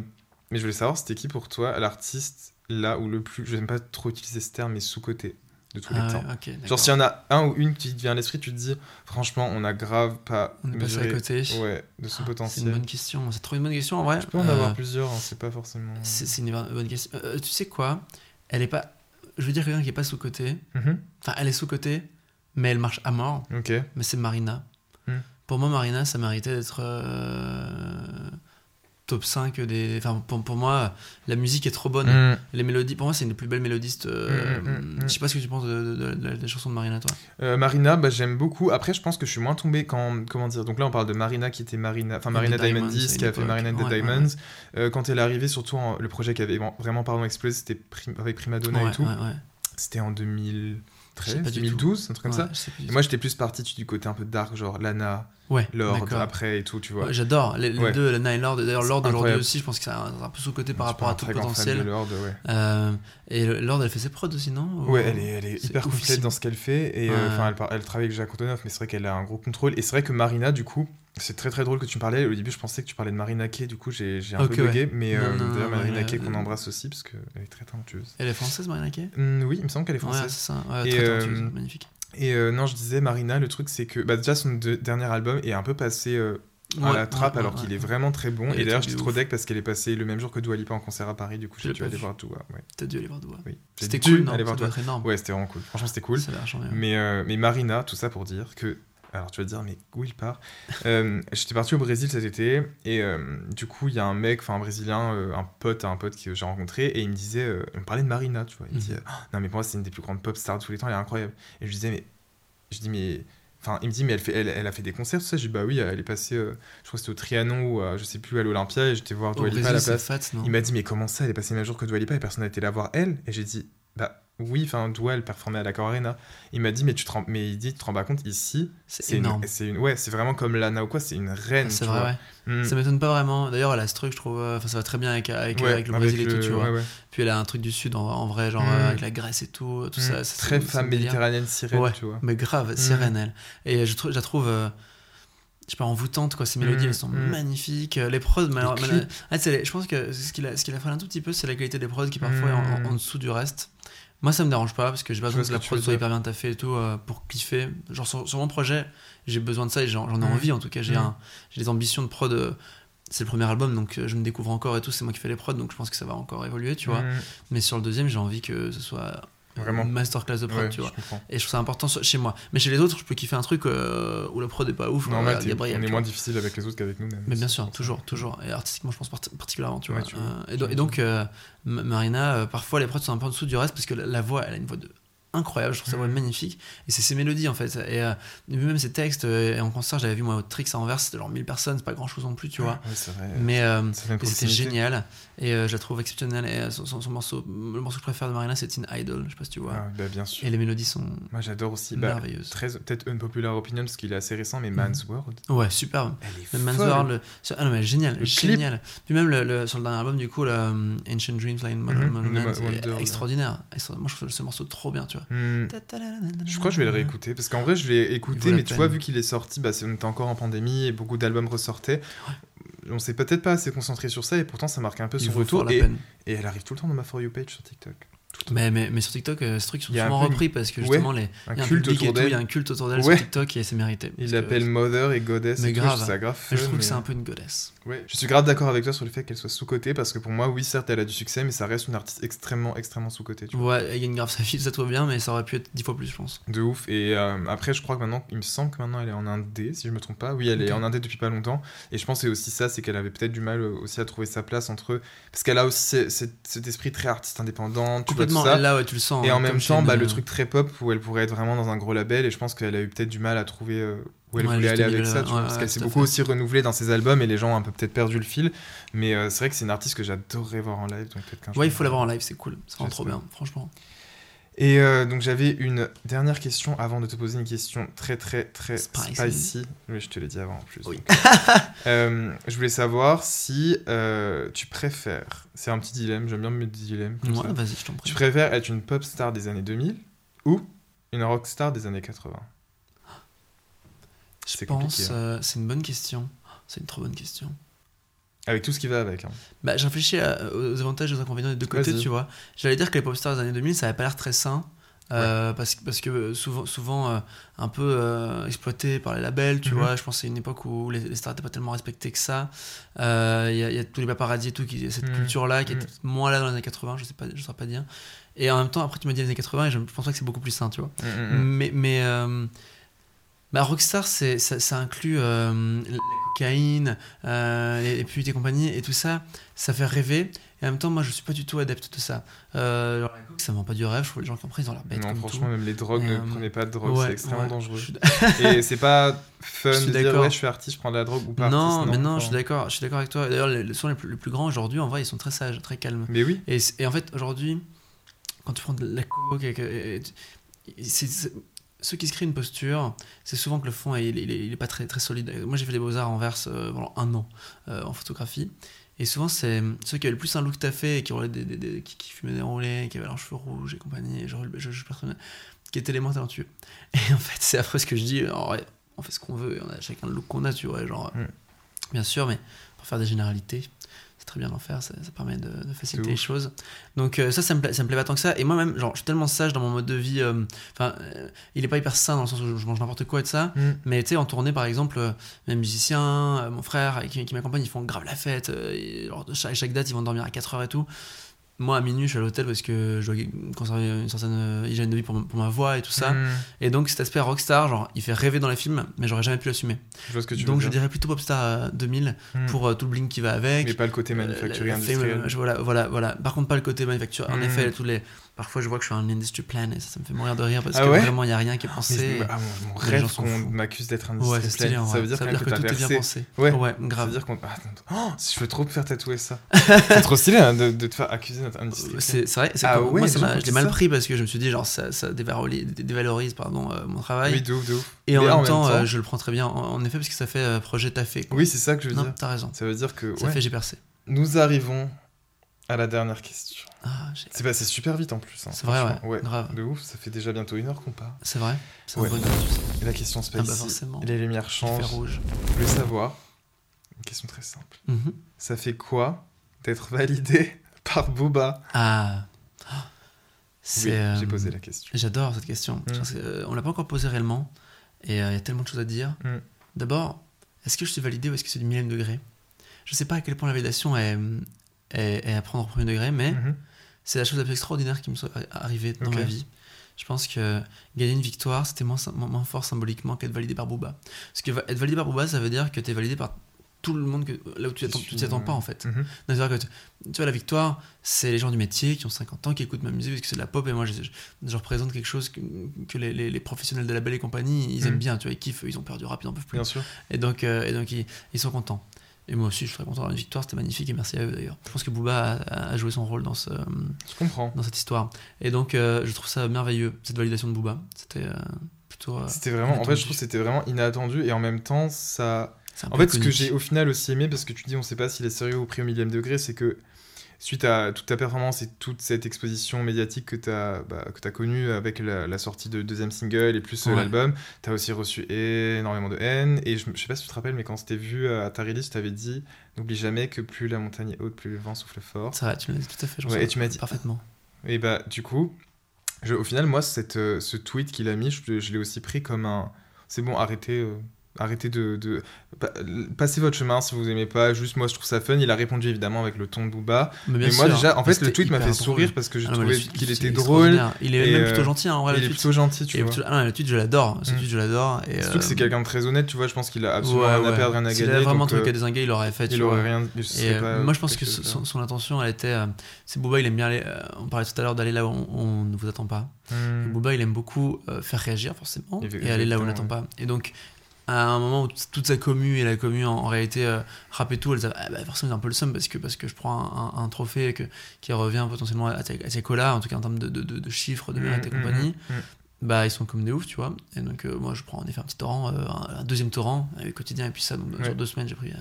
mais je voulais savoir, c'était qui pour toi l'artiste là où le plus. Je n'aime pas trop utiliser ce terme, mais sous-côté de tous Ah les ouais, temps. Genre, s'il y en a un ou une qui te vient à l'esprit, tu te dis, franchement, on a grave pas On est passé à mesuré côté. ouais, de son Ah, C'est une potentiel. bonne question. C'est trop une bonne question en vrai. Tu peux en Euh, avoir plusieurs, hein, c'est pas forcément. C'est une bonne question. Euh, tu sais quoi? Elle est pas. Je veux dire quelqu'un qui est pas sous côté. Mhm. Enfin, elle est sous côté, mais elle marche à mort. Ok. Mais c'est Marina. Hmm. Pour moi, Marina, ça méritait d'être euh, top 5 des. Enfin, pour, pour moi, la musique est trop bonne. Mm. Les mélodies, pour moi, c'est une des plus belles mélodistes. euh, Mm. Je sais pas ce que tu penses de, de- de- de- des chansons de Marina, toi. Euh, Marina, bah, j'aime beaucoup. Après, je pense que je suis moins tombé quand. Comment dire Donc là, on parle de Marina qui était Marina. Enfin, Marina une qui a fait. Marina and the Ouais, ouais, Diamonds. Euh, quand elle est arrivée, surtout en- le projet qui avait vraiment pardon explosé, c'était Prim- avec Prima Donna Ouais, et tout. C'était en Je sais 2013, pas du 2012, un truc comme Ouais, ça. Et moi, j'étais plus parti du côté un peu dark, genre Lana, ouais, Lord après et tout, tu vois. Ouais, J'adore les, les deux, Lana et Lord. D'ailleurs, Lord aujourd'hui aussi, je pense que c'est un, un peu sous-côté par rapport à tout le potentiel. Lord. Euh, et Lord, elle fait ses prods aussi, non? Ou- Ouais, elle est, elle est hyper complète dans ce qu'elle fait. Et euh, enfin, elle travaille avec Jacques Antonoff, mais c'est vrai qu'elle a un gros contrôle. Et c'est vrai que Marina, du coup, c'est très très drôle que tu me parlais. Au début, je pensais que tu parlais de Marina Kay, du coup, j'ai j'ai un peu bugué. ouais. Mais euh, d'ailleurs, Marina Kay qu'on embrasse aussi, parce qu'elle est très talentueuse. Elle est française, Marina Kay? Hum, oui, il me semble qu'elle est Ouais, française. c'est ça. Ouais, Et, très euh, talentueuse, magnifique. Et euh, non, je disais, Marina, le truc, c'est que bah, déjà, son de- dernier album est un peu passé euh, à Ouais, la trappe, ouais, alors ouais, qu'il ouais. est vraiment très bon. Et est d'ailleurs, j'étais trop deck parce qu'elle est passée le même jour que Dua Lipa en concert à Paris. Du coup, j'ai dû aller voir Dua. Ouais. T'as dû aller voir. Oui. J'ai C'était cool, non aller voir Dua. Ouais, c'était vraiment cool. Franchement, c'était cool. Mais, mais Marina, tout ça pour dire que. Alors tu vas te dire, mais où il part? Euh, *laughs* J'étais parti au Brésil cet été, et euh, du coup, il y a un mec, enfin un Brésilien, euh, un pote, un pote que j'ai rencontré, et il me disait, euh, il me parlait de Marina, tu vois. Il me Mhm. disait, Ah, non, mais pour moi, c'est une des plus grandes pop stars de tous les temps, elle est incroyable. Et je lui disais, mais. Je dis, mais. Enfin, il me dit, mais elle, fait, elle, elle a fait des concerts, tout ça. Je dis, bah oui, elle est passée, euh, je crois que c'était au Trianon ou à, je sais plus, à l'Olympia, et j'étais voir Dua Lipa à la place. fat, Il m'a dit, mais comment ça, elle est passée le même jour que Dua Lipa et personne n'a été la voir elle Et j'ai dit, bah oui, enfin, Dua, elle performait à la Arena. Il m'a dit, mais tu te rends, mais il dit, tu te rends pas compte, ici, C'est une, énorme. c'est une, ouais, c'est vraiment comme Lana ou quoi, c'est une reine. C'est vrai, ouais. Mm. Ça m'étonne pas vraiment. D'ailleurs, elle a ce truc, je trouve. euh, Enfin, ça va très bien avec, avec, Ouais, avec le Brésil et tout, tu vois. ouais. Puis elle a un truc du Sud en, en vrai, genre Mm. euh, avec la Grèce et tout, tout Mm. ça. Très femme méditerranéenne sirène, tu vois. Mais grave, sirène, elle. Et je, trou- je la trouve. euh, je sais pas, envoûtante, quoi. Ces mélodies, Mm, elles sont mm. magnifiques. Les prods, mais alors, je pense que ce qui la, ce la freine un tout petit peu, c'est la qualité des prods qui parfois est en, en- Mm. en dessous du reste. Moi, ça me dérange pas parce que j'ai pas besoin que la prod soit hyper bien taffée et tout euh, pour kiffer. Genre, sur, sur mon projet, j'ai besoin de ça et j'en ai envie en tout cas. J'ai un- j'ai des ambitions de prod. euh, c'est le premier album donc euh, je me découvre encore et tout. C'est moi qui fais les prods donc je pense que ça va encore évoluer, tu vois. Mais sur le deuxième, j'ai envie que ce soit Vraiment. une masterclass de prod, Ouais, tu vois. Et je trouve ça important chez moi. Mais chez les autres, je peux kiffer un truc euh, où la prod est pas ouf. Normal, euh, t'es- Gabriel, on est moins difficile avec les autres qu'avec nous-mêmes. Mais bien sûr, toujours, toujours. Et artistiquement, je pense parti- particulièrement, tu Ouais, vois. tu. Euh, et, do- et donc, euh, Marina, euh, parfois les prods sont un peu en dessous du reste parce que la, la voix, elle a une voix de incroyable, je trouve sa voix Mhm. magnifique et c'est ses mélodies en fait et, euh, même ses textes euh, et en concert j'avais vu moi au Trix à Anvers c'était genre 1000 personnes c'est pas grand chose non plus tu vois Ouais, c'est vrai. mais euh, c'était génial et euh, je la trouve exceptionnelle et euh, son, son- son morceau le morceau que je préfère de Marina c'est Teen Idol je sais pas si tu vois Ah, bah, bien sûr. et les mélodies sont Moi, j'adore aussi. Bah, merveilleuses très peut-être unpopular opinion parce qu'il est assez récent, mais Man's World. ouais superbe Elle est Le Man's folle. World, le- ah non mais génial, Le génial. Puis même le, le- sur le dernier album du coup, le um, Ancient Dreams, c'est Wonder, là. extraordinaire. Extra- Moi je trouve ce morceau trop bien, tu vois. Hmm. Je crois que je vais le réécouter parce qu'en vrai je l'ai écouté mais tu vois vu qu'il est sorti bah on était encore en pandémie et beaucoup d'albums ressortaient on s'est peut-être pas assez concentré sur ça et pourtant ça marque un peu son retour et, peine. et elle arrive tout le temps dans ma For You page sur TikTok Mais, mais, mais sur TikTok, euh, ces trucs sont souvent une- repris parce que Ouais, justement, les, il y a un culte autour tout, il y a d'elle un culte autour d'elle Ouais. sur TikTok et c'est mérité. il l'appelle Mother et Goddess Mais et grave. je trouve ça grave je trouve que c'est un peu une goddess. Ouais. Je suis grave d'accord avec toi sur le fait qu'elle soit sous-cotée parce que pour moi, oui, certes, elle a du succès, mais ça reste une artiste extrêmement, extrêmement sous-cotée. tu vois. Ouais, elle gagne grave sa fille, ça trouve bien, mais ça aurait pu être dix fois plus, je pense. De ouf. Et euh, après, je crois que maintenant, il me semble que maintenant elle est en Indé, si je me trompe pas. Oui, elle est en Indé depuis pas longtemps. Et je pense que c'est aussi ça, c'est qu'elle avait peut-être du mal euh, aussi à trouver sa place entre eux. Parce qu'elle a aussi ce- cet, esprit très artiste indépendant. Vois complètement. ça. Et là, ouais, tu le sens. Et hein, en même temps, bah, une- le truc très pop où elle pourrait être vraiment dans un gros label, et je pense qu'elle a eu peut-être du mal à trouver euh, où elle Ouais, voulait aller avec ça, de- tu vois, parce qu'elle s'est beaucoup fait. aussi renouvelée dans ses albums, et les gens ont un peu peut-être perdu le fil. Mais euh, c'est vrai que c'est une artiste que j'adorerais voir en live, donc peut-être Ouais, il faut on l'avoir en live, c'est cool. C'est vraiment trop bien, franchement. Et euh, donc j'avais une dernière question avant de te poser une question très très très Spicy. spicy. Oui, je te l'ai dit avant en plus. Oui. *laughs* Euh, je voulais savoir si euh, tu préfères, c'est un petit dilemme, j'aime bien me mettre des dilemmes. comme Ouais, ça. vas-y, je t'en prie. Tu préfères être une pop star des années 2000 ou une rock star des années 80 Je C'est pense, hein. euh, c'est une bonne question. C'est une trop bonne question. Avec tout ce qui va avec. hein. Bah, j'ai réfléchi à- aux avantages et aux inconvénients des deux côtés, Vas-y. tu vois. J'allais dire que les pop stars des années 2000, ça avait pas l'air très sain. euh, parce, que- parce que souvent, souvent euh, un peu euh, exploité par les labels, tu Mhm. vois. Je pense que c'est une époque où les, les stars n'étaient pas tellement respectées que ça. Euh, Il y, a- il y a tous les paparazzi et tout, qui, cette Mhm. culture-là qui Mhm. était moins là dans les années 80, je sais pas, je saurais pas dire. Et en même temps, après, tu m'as dit les années 80 et je pense pas que c'est beaucoup plus sain, tu vois. Mm. Mais, mais euh, bah, Rockstar, c'est, ça, ça inclut euh, la cocaïne, euh, les, les putes et compagnie, et tout ça, ça fait rêver. Et en même temps, moi, je suis pas du tout adepte de ça. Euh, coke, ça vend pas du rêve, je trouve les gens qui en prennent, ils ont l'air bêtes Non, comme franchement, tout. même les drogues, Et, ne euh, prenez pas de drogue, Ouais, c'est extrêmement ouais, dangereux. suis Et c'est pas fun Je suis de dire d'accord. ouais, je suis artiste, je prends de la drogue ou pas. non, artiste, mais non, je suis d'accord, je suis d'accord avec toi. D'ailleurs, les, sons les plus, les plus grands aujourd'hui, en vrai, ils sont très sages, très calmes. Mais oui, Et, en fait, aujourd'hui, quand tu prends de la coke, et et- c'est- ceux qui se créent une posture, c'est souvent que le fond, il, il, est- il est pas très, très solide. Moi, j'ai fait des beaux-arts en verse euh, pendant un an euh, en photographie. Et souvent, c'est ceux qui avaient le plus un look taffé, et qui, des, des- des- qui, qui fumaient des roulés, qui avaient leurs cheveux rouges et compagnie, et je, je, je, qui étaient les moins talentueux. Et en fait, c'est après ce que je dis, on fait ce qu'on veut, et on a chacun le look qu'on a, tu vois. Genre, Mm. Bien sûr, mais pour faire des généralités, très bien d'en faire, ça, ça permet de, de faciliter les choses. Donc euh, ça, ça me, plaît, ça me plaît pas tant que ça. Et moi-même, genre, je suis tellement sage dans mon mode de vie. euh, Enfin, euh, il est pas hyper sain dans le sens où je mange n'importe quoi et de ça. Mm. Mais tu sais, en tournée, par exemple, mes musiciens, mon frère qui, qui m'accompagne, ils font grave la fête. et, chaque, chaque date, ils vont dormir à 4 heures et tout. Moi, à minuit, je suis à l'hôtel parce que je dois conserver une certaine euh, hygiène de vie pour, pour ma voix et tout ça. Mm. Et donc, cet aspect rockstar, genre, il fait rêver dans les films, mais j'aurais jamais pu l'assumer. je vois ce que tu Donc, veux je dire. dirais plutôt Popstar euh, 2000 Mm. pour euh, tout le bling qui va avec. Mais pas le côté manufacturier Euh, industriel. fame, euh, je- voilà, voilà, voilà. Par contre, pas le côté manufacture. En Mm. effet, tous les... parfois je vois que je suis un industry plan et ça, ça me fait mourir de rire parce Ah que ouais vraiment il n'y a rien qui est pensé. ah, mon, mon rêve qu'on m'accuse d'être un Ouais, c'est stylé. en Ça veut dire, quand même que, tout t'as est bien pensé. Ouais. ouais Ça grave. veut dire qu'on. Ah, attends, oh, si je veux trop me faire tatouer ça. *laughs* c'est trop stylé hein, de, de te faire accuser d'être indiscipliné. Euh, C'est c'est vrai, c'est Ah ouais, moi ça je l'ai tout mal ça. pris parce que je me suis dit genre ça, ça dévalorise, dévalorise pardon, euh, mon travail. Oui, de ouf, de ouf. et en même, temps, euh, je le prends très bien en, effet parce que ça fait projet taffé. Oui, c'est ça que je veux non, dire. t'as raison. Ça veut dire que. Ça fait j'ai percé. Nous arrivons à la dernière question. Ah, C'est passé super vite en plus. hein, C'est vrai, ouais. franchement. Grave. De ouf, ça fait déjà bientôt une heure qu'on parle. C'est vrai. C'est Ouais. Et la question Ah bah forcément. les lumières changent. Rouge. Voulais savoir. Une question très simple. Mhm. Ça fait quoi d'être validé *laughs* par Booba? Ah. Oui, euh, j'ai posé la question. J'adore cette question. Mm. Que, euh, on l'a pas encore posée réellement. Et euh, il y a tellement de choses à dire. Mm. D'abord, est-ce que je suis validé ou est-ce que c'est du millième degré? Je sais pas à quel point la validation est, est, est à prendre au premier degré, mais Mhm. c'est la chose la plus extraordinaire qui me soit arrivée dans ma vie. Je pense que gagner une victoire, c'était moins, moins, fort symboliquement qu'être validé par Booba. Parce que être validé par Booba, ça veut dire que tu es validé par tout le monde que, là où tu t'y attends pas en fait. Mhm. C'est-à-dire que tu, tu vois, la victoire, c'est les gens du métier qui ont 50 ans, qui écoutent ma musique parce que c'est de la pop et moi je, je- je représente quelque chose que, que les, les- les professionnels de la belle et compagnie, ils Mhm. aiment bien, tu vois, ils kiffent, ils ont peur du rap, ils en peuvent plus. Bien sûr. Et donc, euh, et donc ils, ils sont contents. Et moi aussi, je suis très content d'avoir une victoire, c'était magnifique et merci à eux d'ailleurs. Je pense que Booba a, a joué son rôle dans, ce, Je comprends. dans cette histoire. Et donc, euh, je trouve ça merveilleux, cette validation de Booba. C'était euh, plutôt. euh, C'était vraiment. En fait, inattendu. je trouve que c'était vraiment inattendu et en même temps, ça. En fait, ce que j'ai au final aussi aimé, parce que tu dis on sait pas s'il est sérieux ou pris au millième degré, c'est que suite à toute ta performance et toute cette exposition médiatique que tu as, bah, connue avec la, la sortie de deuxième single et plus euh, Ouais. l'album, tu as aussi reçu énormément de haine. Et je, je sais pas si tu te rappelles, mais quand c'était vu à ta release, tu t'avais dit N'oublie jamais que plus la montagne est haute, plus le vent souffle fort. C'est vrai, tu l'as dit tout à fait. Ouais, et tu m'as dit- Parfaitement. Et bah, du coup, je- au final, moi, cette, euh, ce tweet qu'il a mis, je, je l'ai aussi pris comme un. C'est bon, arrêtez. euh, arrêtez de, de pa- passez votre chemin si vous aimez pas. Juste moi, je trouve ça fun. Il a répondu évidemment avec le ton de Booba. Mais, Mais moi sûr, déjà, en fait, le tweet m'a fait sourire parce que j'ai Ah trouvé qu'il était drôle. Il est même euh, plutôt gentil, hein, en vrai. il est tweet. plutôt gentil, tu Et vois. plutôt- ah non, le tweet, je l'adore. Ce Mm. tweet, je l'adore. Et, Surtout que c'est euh, quelqu'un de très honnête, tu vois. Je pense qu'il a absolument ouais, rien à ouais. perdre, rien à S'il gagner. avait vraiment un donc, truc euh, à désinguer, il l'aurait fait. il aurait rien. euh, moi, je pense que son, à intention, elle était. euh, c'est Booba, il aime bien aller. euh, on parlait tout à l'heure d'aller là où on, ne vous attend pas. Hmm. Booba, il aime beaucoup euh, faire réagir, forcément, et aller là où on n'attend pas. Et donc, à un moment où toute sa commu et la commu en, en réalité euh, rap et tout, elle ah, bah, forcément, un peu le seum parce que, parce que je prends un, un- un trophée que, qui revient potentiellement à, tes- à ses colas, en tout cas en termes de, de, de- de chiffres, de Mm, mérite et mm, compagnie. mm. Bah, ils sont comme des ouf, tu vois. Et donc, euh, moi, je prends en effet un petit torrent, euh, un, un deuxième torrent, avec quotidien, et puis ça, donc Ouais. sur deux semaines, j'ai pris.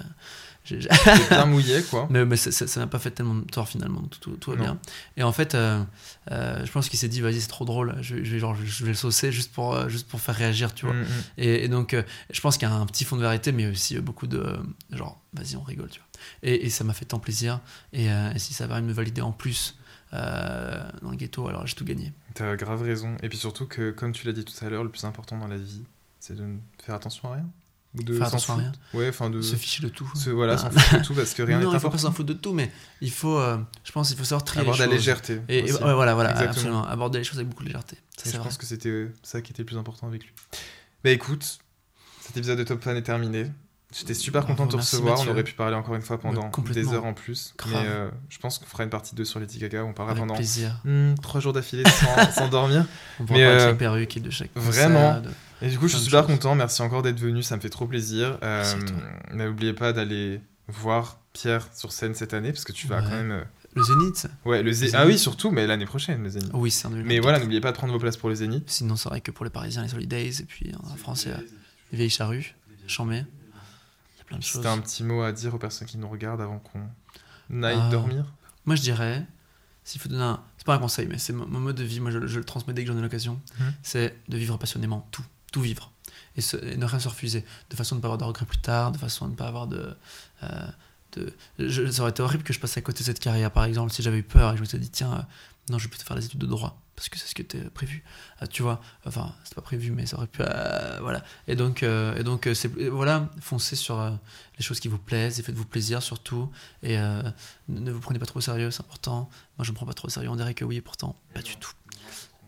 J'ai- bien mouillé, quoi. *laughs* mais, mais ça- n'a pas fait tellement de tort finalement, tout, tout va bien. Et en fait, euh, euh, je pense qu'il s'est dit, vas-y, c'est trop drôle, je, je vais, genre, je vais le saucer juste pour, euh, juste pour faire réagir, tu vois. Hmm, hmm. Et, et donc, euh, je pense qu'il y a un petit fond de vérité, mais aussi beaucoup de genre, vas-y, on rigole, tu vois. Et, et ça m'a fait tant plaisir. Et, et si ça va me valider en plus dans le ghetto, alors j'ai tout gagné. T'as grave raison. Et puis surtout que, comme tu l'as dit tout à l'heure, le plus important dans la vie, c'est de ne faire attention à rien. De s'en foutre. Ouais, enfin de. Se ficher de tout. se- voilà, Ah. s'en foutre de tout parce que rien *laughs* non, n'est il faut pas important. s'en foutre de tout, mais il faut, euh, je pense, il faut savoir trier Avoir de les la choses. légèreté. Et, et- ouais, voilà, voilà, Exactement. absolument. Aborder les choses avec beaucoup de légèreté. Ça, je vrai. pense que c'était euh, ça qui était le plus important avec lui. Bah écoute, cet épisode de Top Fan est terminé. J'étais super content de te recevoir. On aurait pu parler encore une fois pendant des heures en plus. Grave. Mais euh, je pense qu'on fera une partie 2 sur Lady Gaga. où On parlera Avec pendant plaisir. hmm, trois jours d'affilée sans, *laughs* sans dormir. On Mais, de euh, chaque perruque et de chaque vraiment, concert, de- Et du coup, je suis de super content. Merci encore d'être venu. Ça me fait trop plaisir. Euh. N'oubliez pas d'aller voir Pierre sur scène cette année parce que tu vas Ouais. quand même. euh, Le Zénith Ouais, le Zé- Le Ah oui, surtout, mais l'année prochaine, le Zénith. Oui, c'est un Mais 2024. voilà, n'oubliez pas de prendre vos places pour le Zénith. Sinon, c'est vrai que pour les Parisiens, les Holidays, et puis en français, euh, les Vieilles Charrues, Chambé. Plein de choses. C'était un petit mot à dire aux personnes qui nous regardent avant qu'on aille Ah. dormir? Moi, je dirais, s'il faut donner un. C'est pas un conseil, mais c'est mon, mode de vie. Moi, je, je le transmets dès que j'en ai l'occasion. Mhm. C'est de vivre passionnément tout. Tout vivre. Et, se- et ne rien se refuser. De façon à ne pas avoir de regrets plus tard, de façon à ne pas avoir de. euh, de je- ça aurait été horrible que je passe à côté de cette carrière, par exemple, si j'avais eu peur et que je me suis dit, tiens, euh, non, je vais plutôt faire des études de droit. Parce que c'est ce qui était prévu. Euh, tu vois, enfin, c'était pas prévu, mais ça aurait pu. euh, voilà. Et donc, euh, et donc euh, c'est, voilà, foncez sur euh, les choses qui vous plaisent et faites-vous plaisir surtout. Et ne vous prenez pas trop au sérieux, c'est important. Moi, je me prends pas trop au sérieux, on dirait que oui, et pourtant, pas du tout.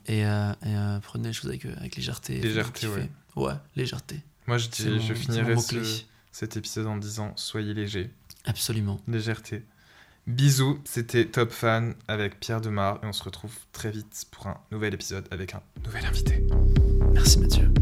Et, et, prenez les choses avec, avec légèreté. Légèreté, ouais. Ouais, légèreté. Moi, je, C'est dis- mon- je c'est finirai mon ce- mot-clé. cet épisode en disant soyez léger. Absolument. Légèreté. Bisous, c'était Top Fan avec Pierre Demar et on se retrouve très vite pour un nouvel épisode avec un nouvel invité. Merci Mathieu.